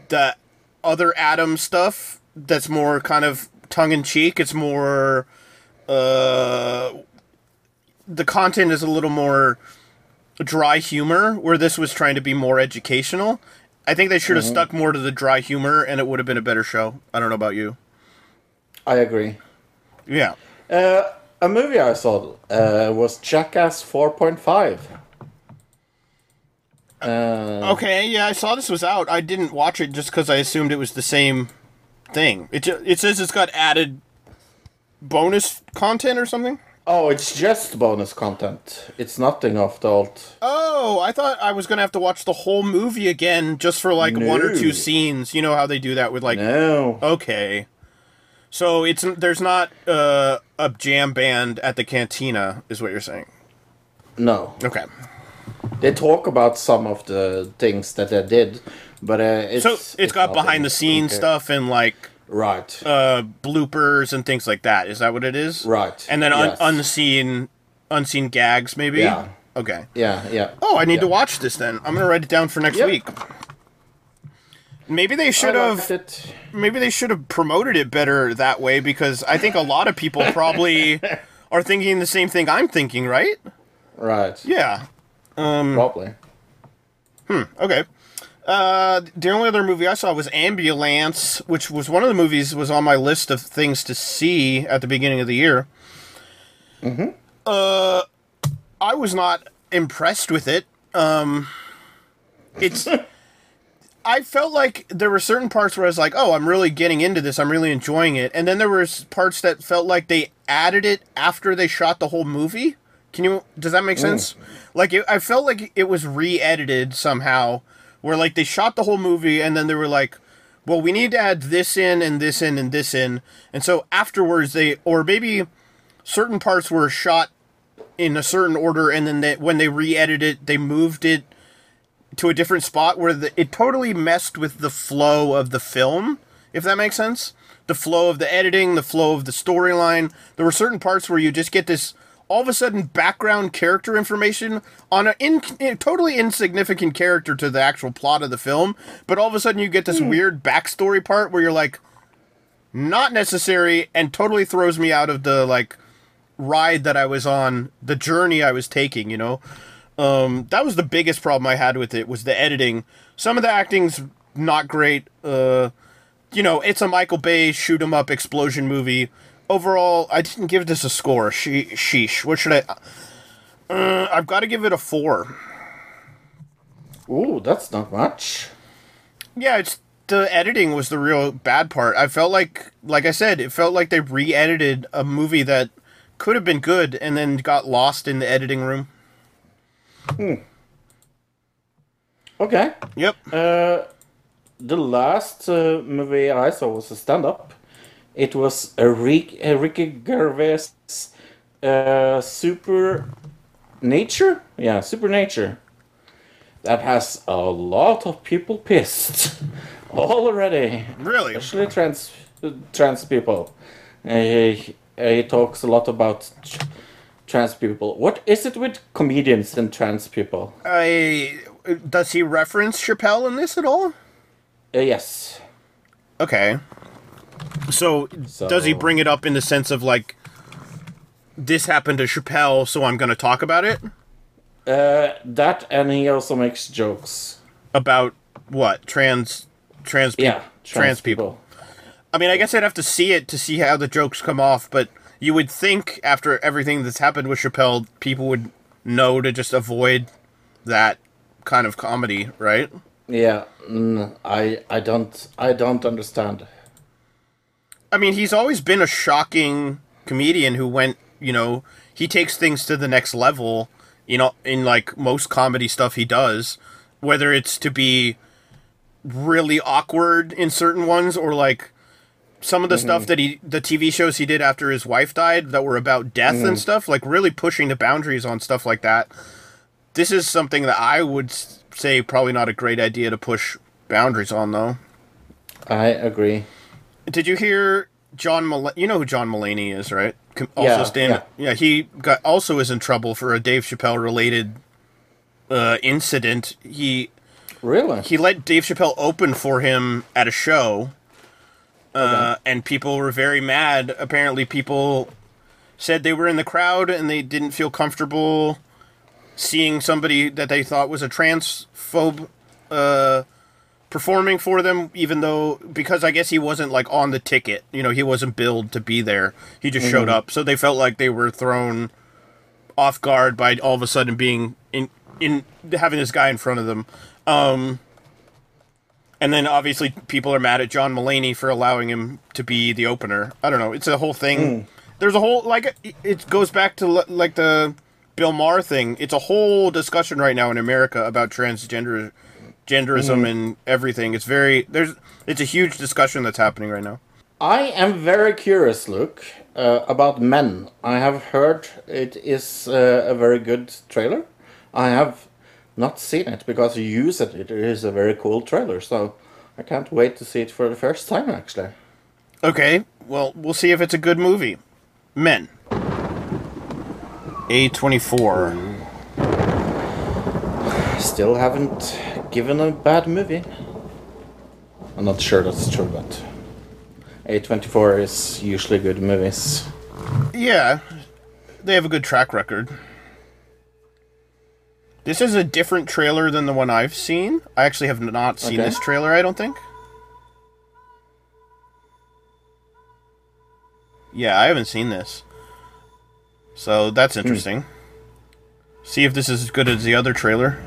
the other Adam stuff that's more kind of tongue in cheek. It's more uh the content is a little more dry humor where this was trying to be more educational. I think they should have stuck more to the dry humor and it would have been a better show. I don't know about you. I agree. Yeah. Uh, a movie I saw uh, was Jackass four point five. Uh, Okay, yeah, I saw this was out. I didn't watch it just because I assumed it was the same thing. It it says it's got added bonus content or something. Oh, it's just bonus content. It's nothing of the old. Oh, I thought I was gonna have to watch the whole movie again just for like one or two scenes. You know how they do that with like. No. Okay, so it's there's not uh, a jam band at the cantina, is what you're saying. No. Okay, They talk about some of the things that they did, but uh, it's. so it's got nothing. behind the scenes Okay. stuff and like Right. uh, bloopers and things like that. Is that what it is? Right, And then un- yes. unseen, unseen gags, maybe. Yeah. Okay. yeah, yeah. Oh, I need Yeah. to watch this then. I'm gonna write it down for next Yep. week. Maybe they should have. it. Maybe they should have promoted it better that way because I think a lot of people probably are thinking the same thing I'm thinking, right? Right. Yeah. Probably. Hmm. Okay. Uh, the only other movie I saw was Ambulance, which was one of the movies was on my list of things to see at the beginning of the year. Mm-hmm. Uh, I was not impressed with it. Um, it's. I felt like there were certain parts where I was like, "Oh, I'm really getting into this. I'm really enjoying it," and then there was parts that felt like they added it after they shot the whole movie. Can you? Does that make sense? Like, it, I felt like it was re-edited somehow, where like they shot the whole movie and then they were like, "Well, we need to add this in and this in and this in," and so afterwards they, or maybe certain parts were shot in a certain order, and then they, when they re-edited it, they moved it to a different spot where the, it totally messed with the flow of the film, if that makes sense. The flow of the editing, the flow of the storyline. There were certain parts where you just get this all of a sudden background character information on a in, totally insignificant character to the actual plot of the film, but all of a sudden you get this weird backstory part where you're like, not necessary, and totally throws me out of the like ride that I was on, the journey I was taking, you know? Um, that was the biggest problem I had with it was the editing. Some of the acting's not great. Uh, you know, it's a Michael Bay shoot 'em up explosion movie. Overall, I didn't give this a score. She- sheesh. What should I? Uh, I've got to give it a four. Ooh, that's not much. Yeah, it's the editing was the real bad part. I felt like, like I said, it felt like they re-edited a movie that could have been good and then got lost in the editing room. Hmm. Okay. Yep. Uh, the last uh, movie I saw was a stand-up. It was a, Rick, a Ricky Gervais uh, Super Nature. Yeah, Super Nature. That has a lot of people pissed already, Really? especially trans trans people. Uh, he, he talks a lot about tr- trans people. What is it with comedians and trans people? I does he reference Chappelle in this at all? Uh, yes. Okay. So, So- does he bring it up in the sense of like this happened to Chappelle, so I'm going to talk about it Uh, that and he also makes jokes. about what trans trans peop- Yeah, trans, people. I mean, I guess I'd have to see it to see how the jokes come off, but you would think after everything that's happened with Chappelle, people would know to just avoid that kind of comedy, right? Yeah, mm, I I don't I don't understand. I mean, he's always been a shocking comedian who went, you know, he takes things to the next level, you know, in like most comedy stuff he does, whether it's to be really awkward in certain ones or like some of the stuff mm-hmm. that he the TV shows he did after his wife died that were about death and mm-hmm. stuff, like really pushing the boundaries on stuff like that. This is something that I would say probably not a great idea to push boundaries on though. I agree. Did you hear John? Mul- you know who John Mulaney is, right? Also, Yeah, stand. Yeah. he got also is in trouble for a Dave Chappelle related uh, incident. He Really? he let Dave Chappelle open for him at a show, uh, and people were very mad. Apparently, people said they were in the crowd and they didn't feel comfortable seeing somebody that they thought was a transphobe uh, performing for them, even though because I guess he wasn't like on the ticket. You know, he wasn't billed to be there. He just showed up, so they felt like they were thrown off guard by all of a sudden being in, in having this guy in front of them. Um, and then obviously people are mad at John Mulaney for allowing him to be the opener. I don't know. It's a whole thing. There's a whole like it goes back to like the Bill Maher thing. It's a whole discussion right now in America about transgender genderism and everything. It's very there's it's a huge discussion that's happening right now. I am very curious, Luke, uh, about Men. I have heard it is uh, a very good trailer. I have not seen it because you said it is a very cool trailer, so I can't wait to see it for the first time, actually. Okay, well, we'll see if it's a good movie. Men. A24. Still haven't given a bad movie. I'm not sure that's true, but A24 is usually good movies. Yeah, they have a good track record. This is a different trailer than the one I've seen. I actually have not seen Okay. this trailer, I don't think. Yeah, I haven't seen this. So that's hmm. interesting. See if this is as good as the other trailer.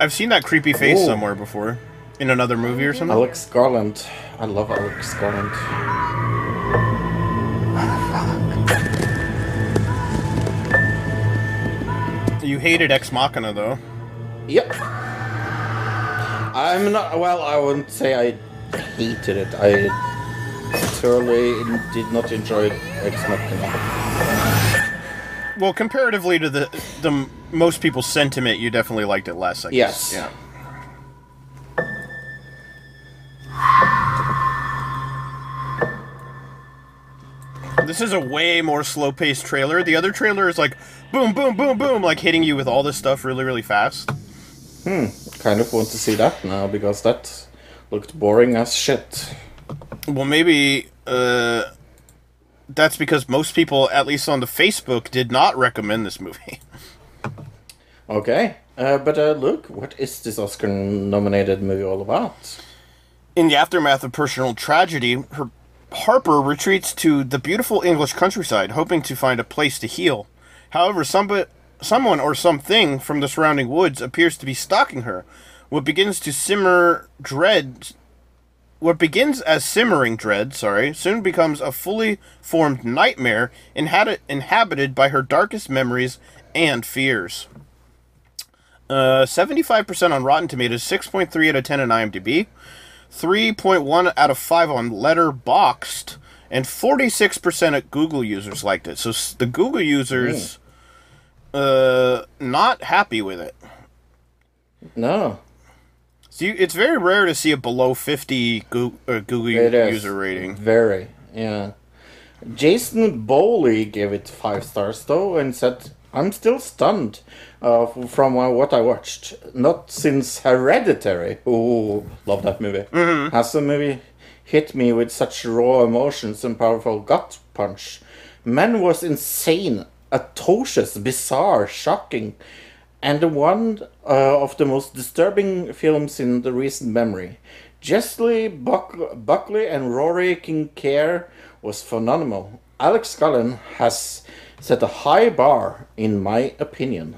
I've seen that creepy face Ooh. somewhere before. In another movie or something? Alex Garland. I love Alex Garland. You hated Ex Machina, though. Yep. I'm not. Well, I wouldn't say I hated it. I thoroughly did not enjoy Ex Machina. Well, comparatively to the the most people's sentiment, you definitely liked it less. I guess. Yes. Yeah. This is a way more slow-paced trailer. The other trailer is like boom, boom, boom, boom, like hitting you with all this stuff really, really fast. Hmm. Kind of want to see that now because that looked boring as shit. Well, maybe uh, that's because most people, at least on the Facebook, did not recommend this movie. Okay. Uh, but uh, look, what is this Oscar-nominated movie all about? In the aftermath of personal tragedy, her Harper retreats to the beautiful English countryside, hoping to find a place to heal. However, somebody, someone or something from the surrounding woods appears to be stalking her. What begins to simmer dread, what begins as simmering dread, sorry, soon becomes a fully formed nightmare inhabit, inhabited by her darkest memories and fears. Uh, 75% on Rotten Tomatoes, 6.3 out of 10 on IMDb. 3.1 out of 5 on Letterboxd, and 46% of Google users liked it. So the Google users, uh, not happy with it. No. So you, it's very rare to see a below 50 Google, uh, Google u- It is. user rating. Very, yeah. Jason Bowley gave it five stars though and said, "I'm still stunned uh, from uh, what I watched. Not since Hereditary. Ooh, love that movie. Has the movie hit me with such raw emotions and powerful gut punch? Man was insane, atrocious, bizarre, shocking." and the one uh, of the most disturbing films in the recent memory. Jessie Buck- Buckley and Rory Kincaid was phenomenal. Alex Cullen has set a high bar, in my opinion.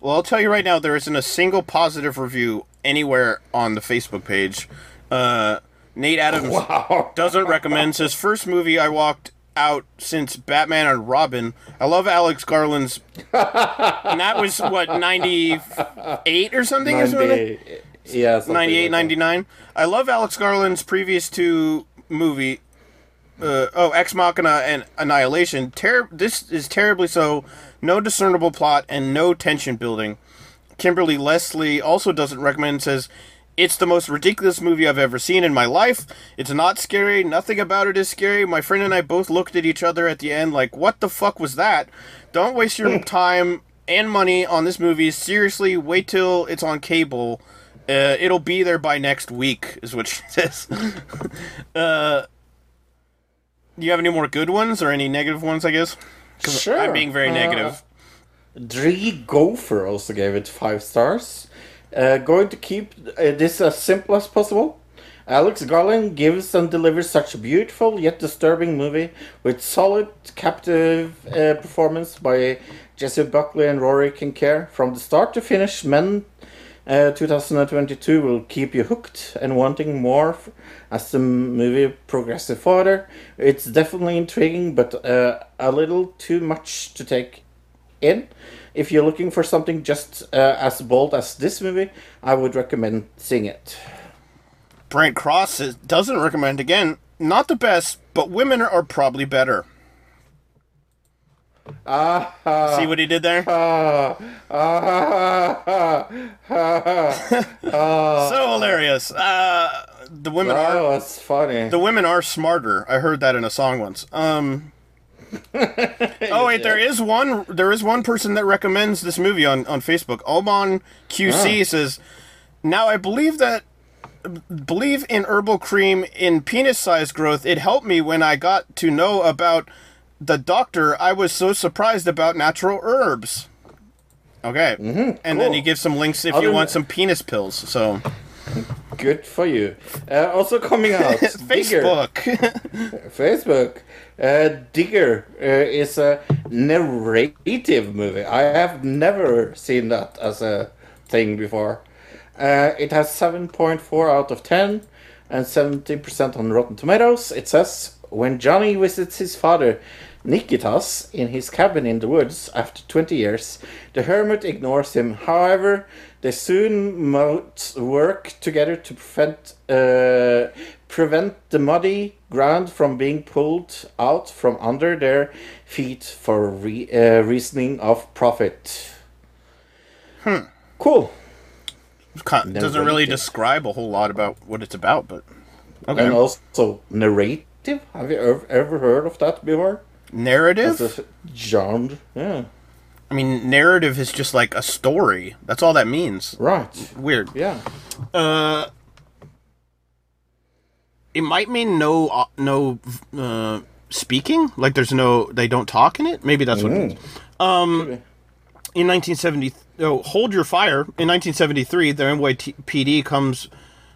Well, I'll tell you right now, there isn't a single positive review anywhere on the Facebook page. Uh, Nate Adams wow. doesn't recommend. Says first movie I walked out since Batman and Robin. I love Alex Garland's, and that was what ninety eight or something. or something? yeah, something 98, like 99. I love Alex Garland's previous two movie. Uh, oh, Ex Machina and Annihilation. Ter- this is terribly so. No discernible plot and no tension building. Kimberly Leslie also doesn't recommend. Says it's the most ridiculous movie I've ever seen in my life. It's not scary. Nothing about it is scary. My friend and I both looked at each other at the end like, "What the fuck was that?" Don't waste your time and money on this movie. Seriously, wait till it's on cable. Uh, it'll be there by next week, is what she says. uh, do you have any more good ones or any negative ones? I guess? Sure. I'm being very Uh, negative. Dree Gopher also gave it five stars. Uh, going to keep uh, this as simple as possible. Alex Garland gives and delivers such a beautiful yet disturbing movie with solid, captive uh, performance by Jessie Buckley and Rory Kincaid. From the start to finish, Men uh, 2022 will keep you hooked and wanting more as the movie progresses further. It's definitely intriguing, but uh, a little too much to take in. If you're looking for something just uh, as bold as this movie, I would recommend seeing it. Brent Cross says, doesn't recommend again. Not the best, but women are probably better. Ah, ah, See what he did there? ah. so hilarious. Uh, the women That are was funny. the women are smarter. I heard that in a song once. Um. Oh wait, there is one. There is one person that recommends this movie on on Facebook. Oman QC Ah. says, "Now I believe that." Believe in herbal cream in penis size growth. It helped me when I got to know about the doctor. I was so surprised about natural herbs. Okay, and then he gives some links if Other you want some penis pills. So Good for you. Uh, also coming out, Facebook. Facebook. Uh, Digger uh, is a narrative movie. I have never seen that as a thing before. Uh, it has 7.4 out of 10 and 70% on Rotten Tomatoes. It says When Johnny visits his father, Nikitas, in his cabin in the woods after 20 years, the hermit ignores him. However, they soon must work together to prevent uh, prevent the muddy ground from being pulled out from under their feet for re- uh, reasoning of profit. Hmm. Cool. Doesn't really describe a whole lot about what it's about, but okay. And also narrative. Have you ever, ever heard of that before? narrative. As a genre. Yeah. I mean, narrative is just like a story. That's all that means. Right. Weird. Yeah. Uh, it might mean no, uh, no uh, speaking. Like there's no, they don't talk in it. Maybe that's what it means. Um. in 1970 oh, hold your fire in 1973 the NYPD comes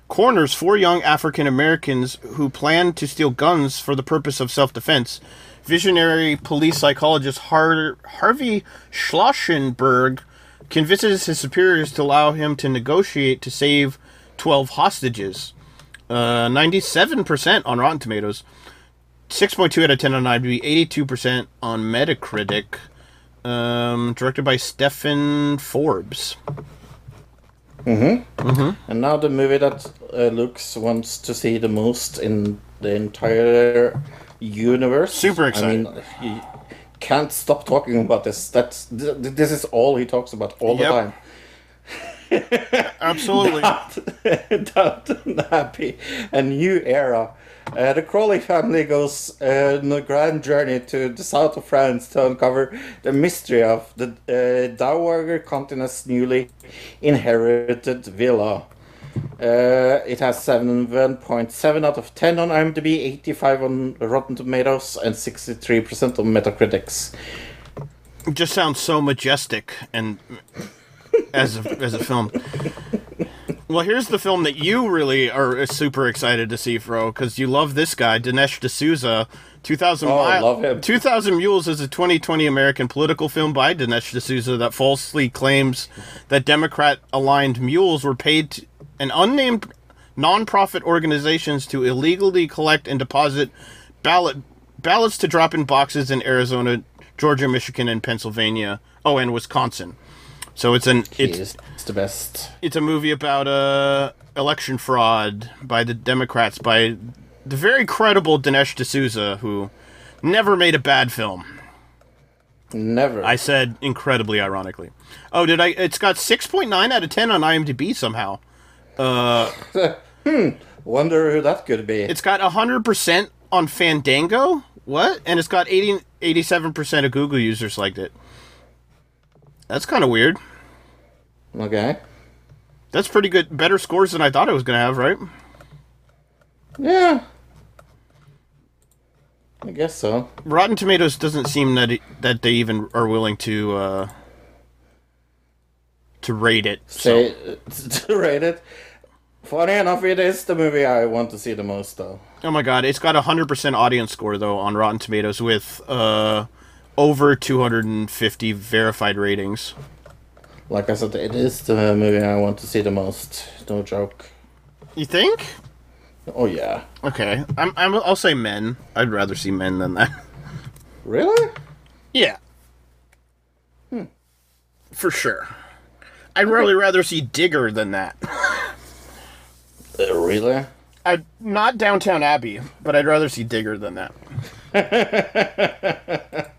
corners four young African Americans who plan to steal guns for the purpose of self-defense. Visionary police psychologist Har- Harvey Schlossenberg convinces his superiors to allow him to negotiate to save 12 hostages. Uh, 97% on Rotten Tomatoes. 6.2 out of 10 on IMDb 82% on Metacritic. Um, directed by Stefan Forbes. Mm-hmm. Mm-hmm. Mm-hmm. And now the movie that uh, Lux wants to see the most in the entire universe. Super excited. I mean, he can't stop talking about this. That's th- this is all he talks about all the time. Absolutely. Downton Abbey, a new era. Uh, the Crawley family goes uh, on a grand journey to the south of France to uncover the mystery of the uh, Dowager Countess's newly inherited villa. Uh, it has 7.7 out of 10 on IMDb, 85 on Rotten Tomatoes, and 63% on Metacritics. Just sounds so majestic and as a, as a film. Well, here's the film that you really are super excited to see, Fro, because you love this guy, Dinesh D'Souza. 2000 Oh, Mi- love him. 2000 Mules is a 2020 American political film by Dinesh D'Souza that falsely claims that Democrat-aligned mules were paid to an unnamed nonprofit organizations to illegally collect and deposit ballot ballots to drop in boxes in Arizona, Georgia, Michigan, and Pennsylvania. Oh, and Wisconsin. So it's an He it's best. it's a movie about uh, election fraud by the Democrats by the very credible Dinesh D'Souza, who never made a bad film. Never. I said incredibly ironically. Oh, did I? It's got six point nine out of ten on IMDb somehow. Uh, wonder who that could be. It's got hundred percent on Fandango. What? And it's got 87 percent of Google users liked it. That's kind of weird. Okay. That's pretty good. Better scores than I thought it was gonna have, right? Yeah. I guess so. Rotten Tomatoes doesn't seem that it, that they even are willing to uh, to rate it. So Say to rate it. Funny enough, it is the movie I want to see the most, though. Oh my god, it's got a hundred percent audience score though on Rotten Tomatoes with uh over 250 verified ratings. Like I said, it is the movie I want to see the most. No joke. You think? Oh yeah. Okay, I'm, I'm I'll say men. I'd rather see men than that. Really? Yeah. Hmm. For sure. I'd really rather see Digger than that. Uh, really? I not Downton Abbey, but I'd rather see Digger than that.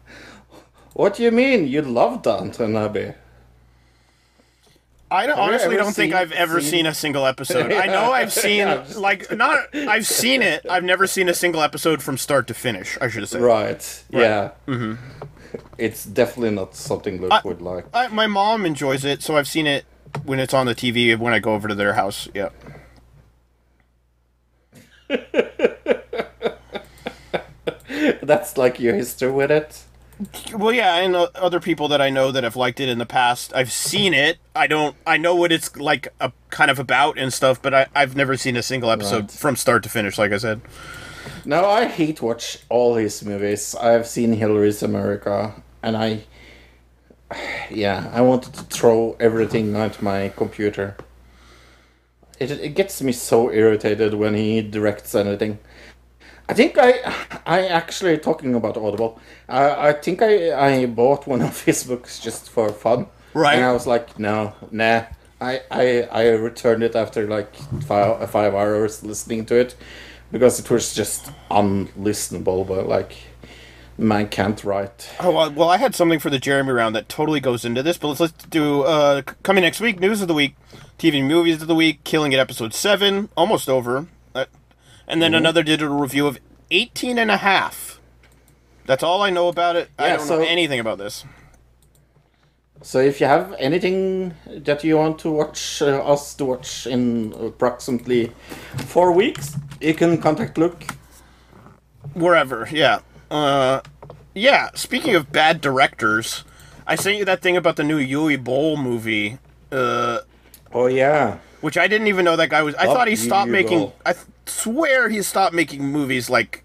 What do you mean? You love Downton Abbey? I don't, honestly don't think I've ever seen- seen a single episode. I know I've seen Yeah, like not I've seen it. I've never seen a single episode from start to finish. I should have said. Right. Yeah. Mm-hmm. It's definitely not something Luke I- would like. I, my mom enjoys it, so I've seen it when it's on the TV when I go over to their house. Yeah. That's like your history with it. Well, yeah, and uh, other people that I know that have liked it in the past. I've seen it. I don't. I know what it's like, a kind of about and stuff, but I, I've never seen a single episode Right. from start to finish. Like I said. No, I hate watch all his movies. I've seen Hillary's America, and I, yeah, I wanted to throw everything at my computer. It it gets me so irritated when he directs anything. I think I, I actually talking about Audible. I I think I I bought one of his books just for fun. Right. And I was like, no, nah. I I I returned it after like five five hours listening to it because it was just unlistenable. But like, man can't write. Oh well, well, I had something for the Jeremy round that totally goes into this, but let's let's do uh coming next week. News of the week, TV movies of the week, Killing It episode seven, almost over, and then another digital review of 18 and a half. That's all I know about it. I don't so- know anything about this. So if you have anything that you want to watch uh, us to watch in approximately four weeks, you can contact Luke. Wherever, yeah. Uh, yeah. Speaking of bad directors, I sent you that thing about the new Uwe Boll movie. Uh, Oh yeah. Which I didn't even know that guy was. I thought he stopped making. I th- swear he stopped making movies like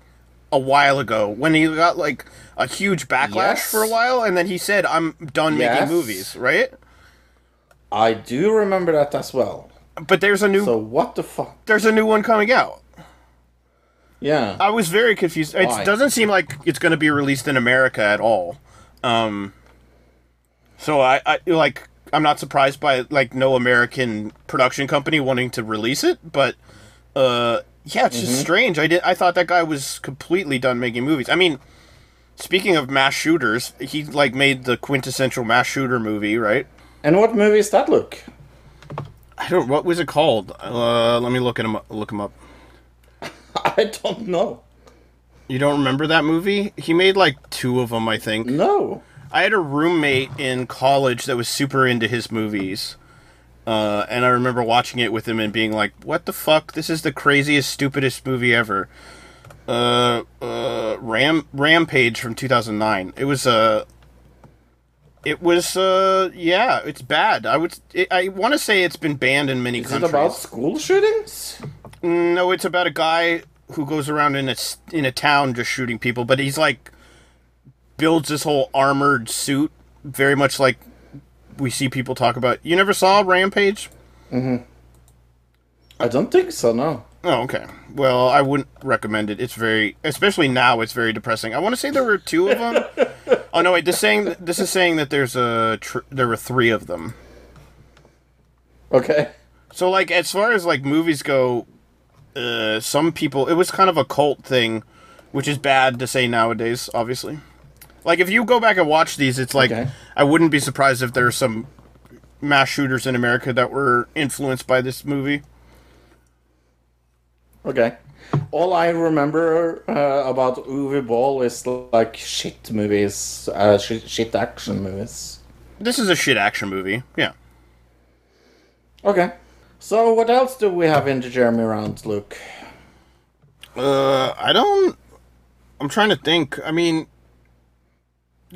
a while ago when he got like a huge backlash Yes. for a while, and then he said, "I'm done Yes. making movies." Right? I do remember that as well. But there's a new So what the fuck? there's a new one coming out. Yeah. I was very confused. It Why? doesn't seem like it's going to be released in America at all. Um, so I, I like I'm not surprised by like no American production company wanting to release it, but uh, yeah, it's Mm-hmm. just strange. I did I thought that guy was completely done making movies. I mean, speaking of mass shooters, he like made the quintessential mass shooter movie, right? And what movie is that, Luke? I don't. What was it called? Uh, let me look at him. Look him up. I don't know. You don't remember that movie? He made like two of them, I think. No. I had a roommate in college that was super into his movies. Uh, and I remember watching it with him and being like, "What the fuck? This is the craziest, stupidest movie ever." Uh, uh, Ram Rampage from 2009. It was uh It was uh yeah, it's bad. I would it, I want to say it's been banned in many Is countries. it about school shootings? No, it's about a guy who goes around in a in a town just shooting people, but he's like builds this whole armored suit, very much like we see people talk about. You never saw Rampage? I don't think so. No. Oh, okay. Well, I wouldn't recommend it. It's very, especially now, it's very depressing. I want to say there were two of them. oh no, wait. This saying this is saying that there's a tr- there were three of them. Okay. So like as far as like movies go, uh, some people it was kind of a cult thing, which is bad to say nowadays. Obviously, like if you go back and watch these, it's like Okay. I wouldn't be surprised if there's some mass shooters in America that were influenced by this movie. Okay. All I remember uh, about Uwe Boll is like shit movies, uh, shit, shit action movies. This is a shit action movie. Yeah. Okay. So what else do we have in the Jeremy round, Luke? Uh, I don't. I'm trying to think. I mean,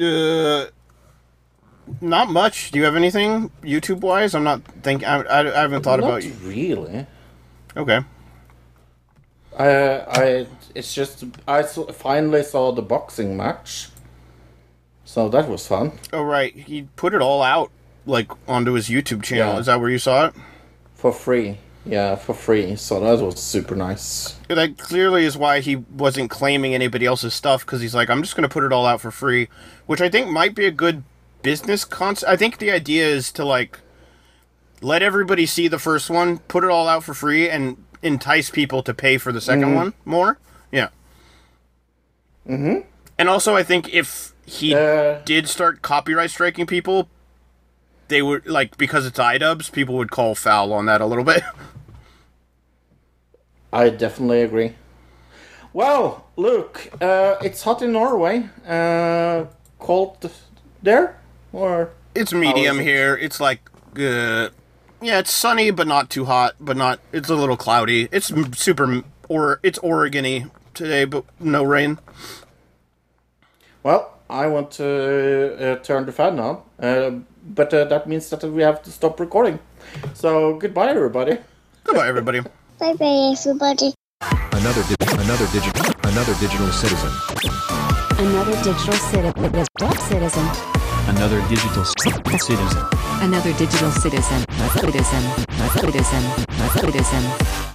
uh, not much. Do you have anything YouTube wise? I'm not think. I, I, I haven't thought Not about you. really. Okay. I, I, it's just I saw, finally saw the boxing match, so that was fun Oh right, he put it all out like onto his YouTube channel. Yeah. Is that where you saw it? for free. Yeah, for free. So that was super nice. That clearly is why he wasn't claiming anybody else's stuff because he's like, I'm just going to put it all out for free, which I think might be a good business concept. I think the idea is to like let everybody see the first one, put it all out for free, and entice people to pay for the 2nd one more. Yeah. Mm-hmm. And also, I think if he Uh, did start copyright striking people, they would like because it's iDubbbz, people would call foul on that a little bit. I definitely agree. Well, look, uh, it's hot in Norway. Uh, cold there, or It's medium it? here. It's like, uh, yeah, it's sunny but not too hot, but not. It's a little cloudy. It's super, or it's Oregon-y today, but no rain. well, I want to uh, turn the fan on, uh, but uh, that means that we have to stop recording. So goodbye, everybody. Goodbye, everybody. Bye bye, everybody. Another di- another digital another digital citizen. Another digital citizen. Citizen. Another digital citizen. Another digital citizen. Citizen. Citizen. Citizen.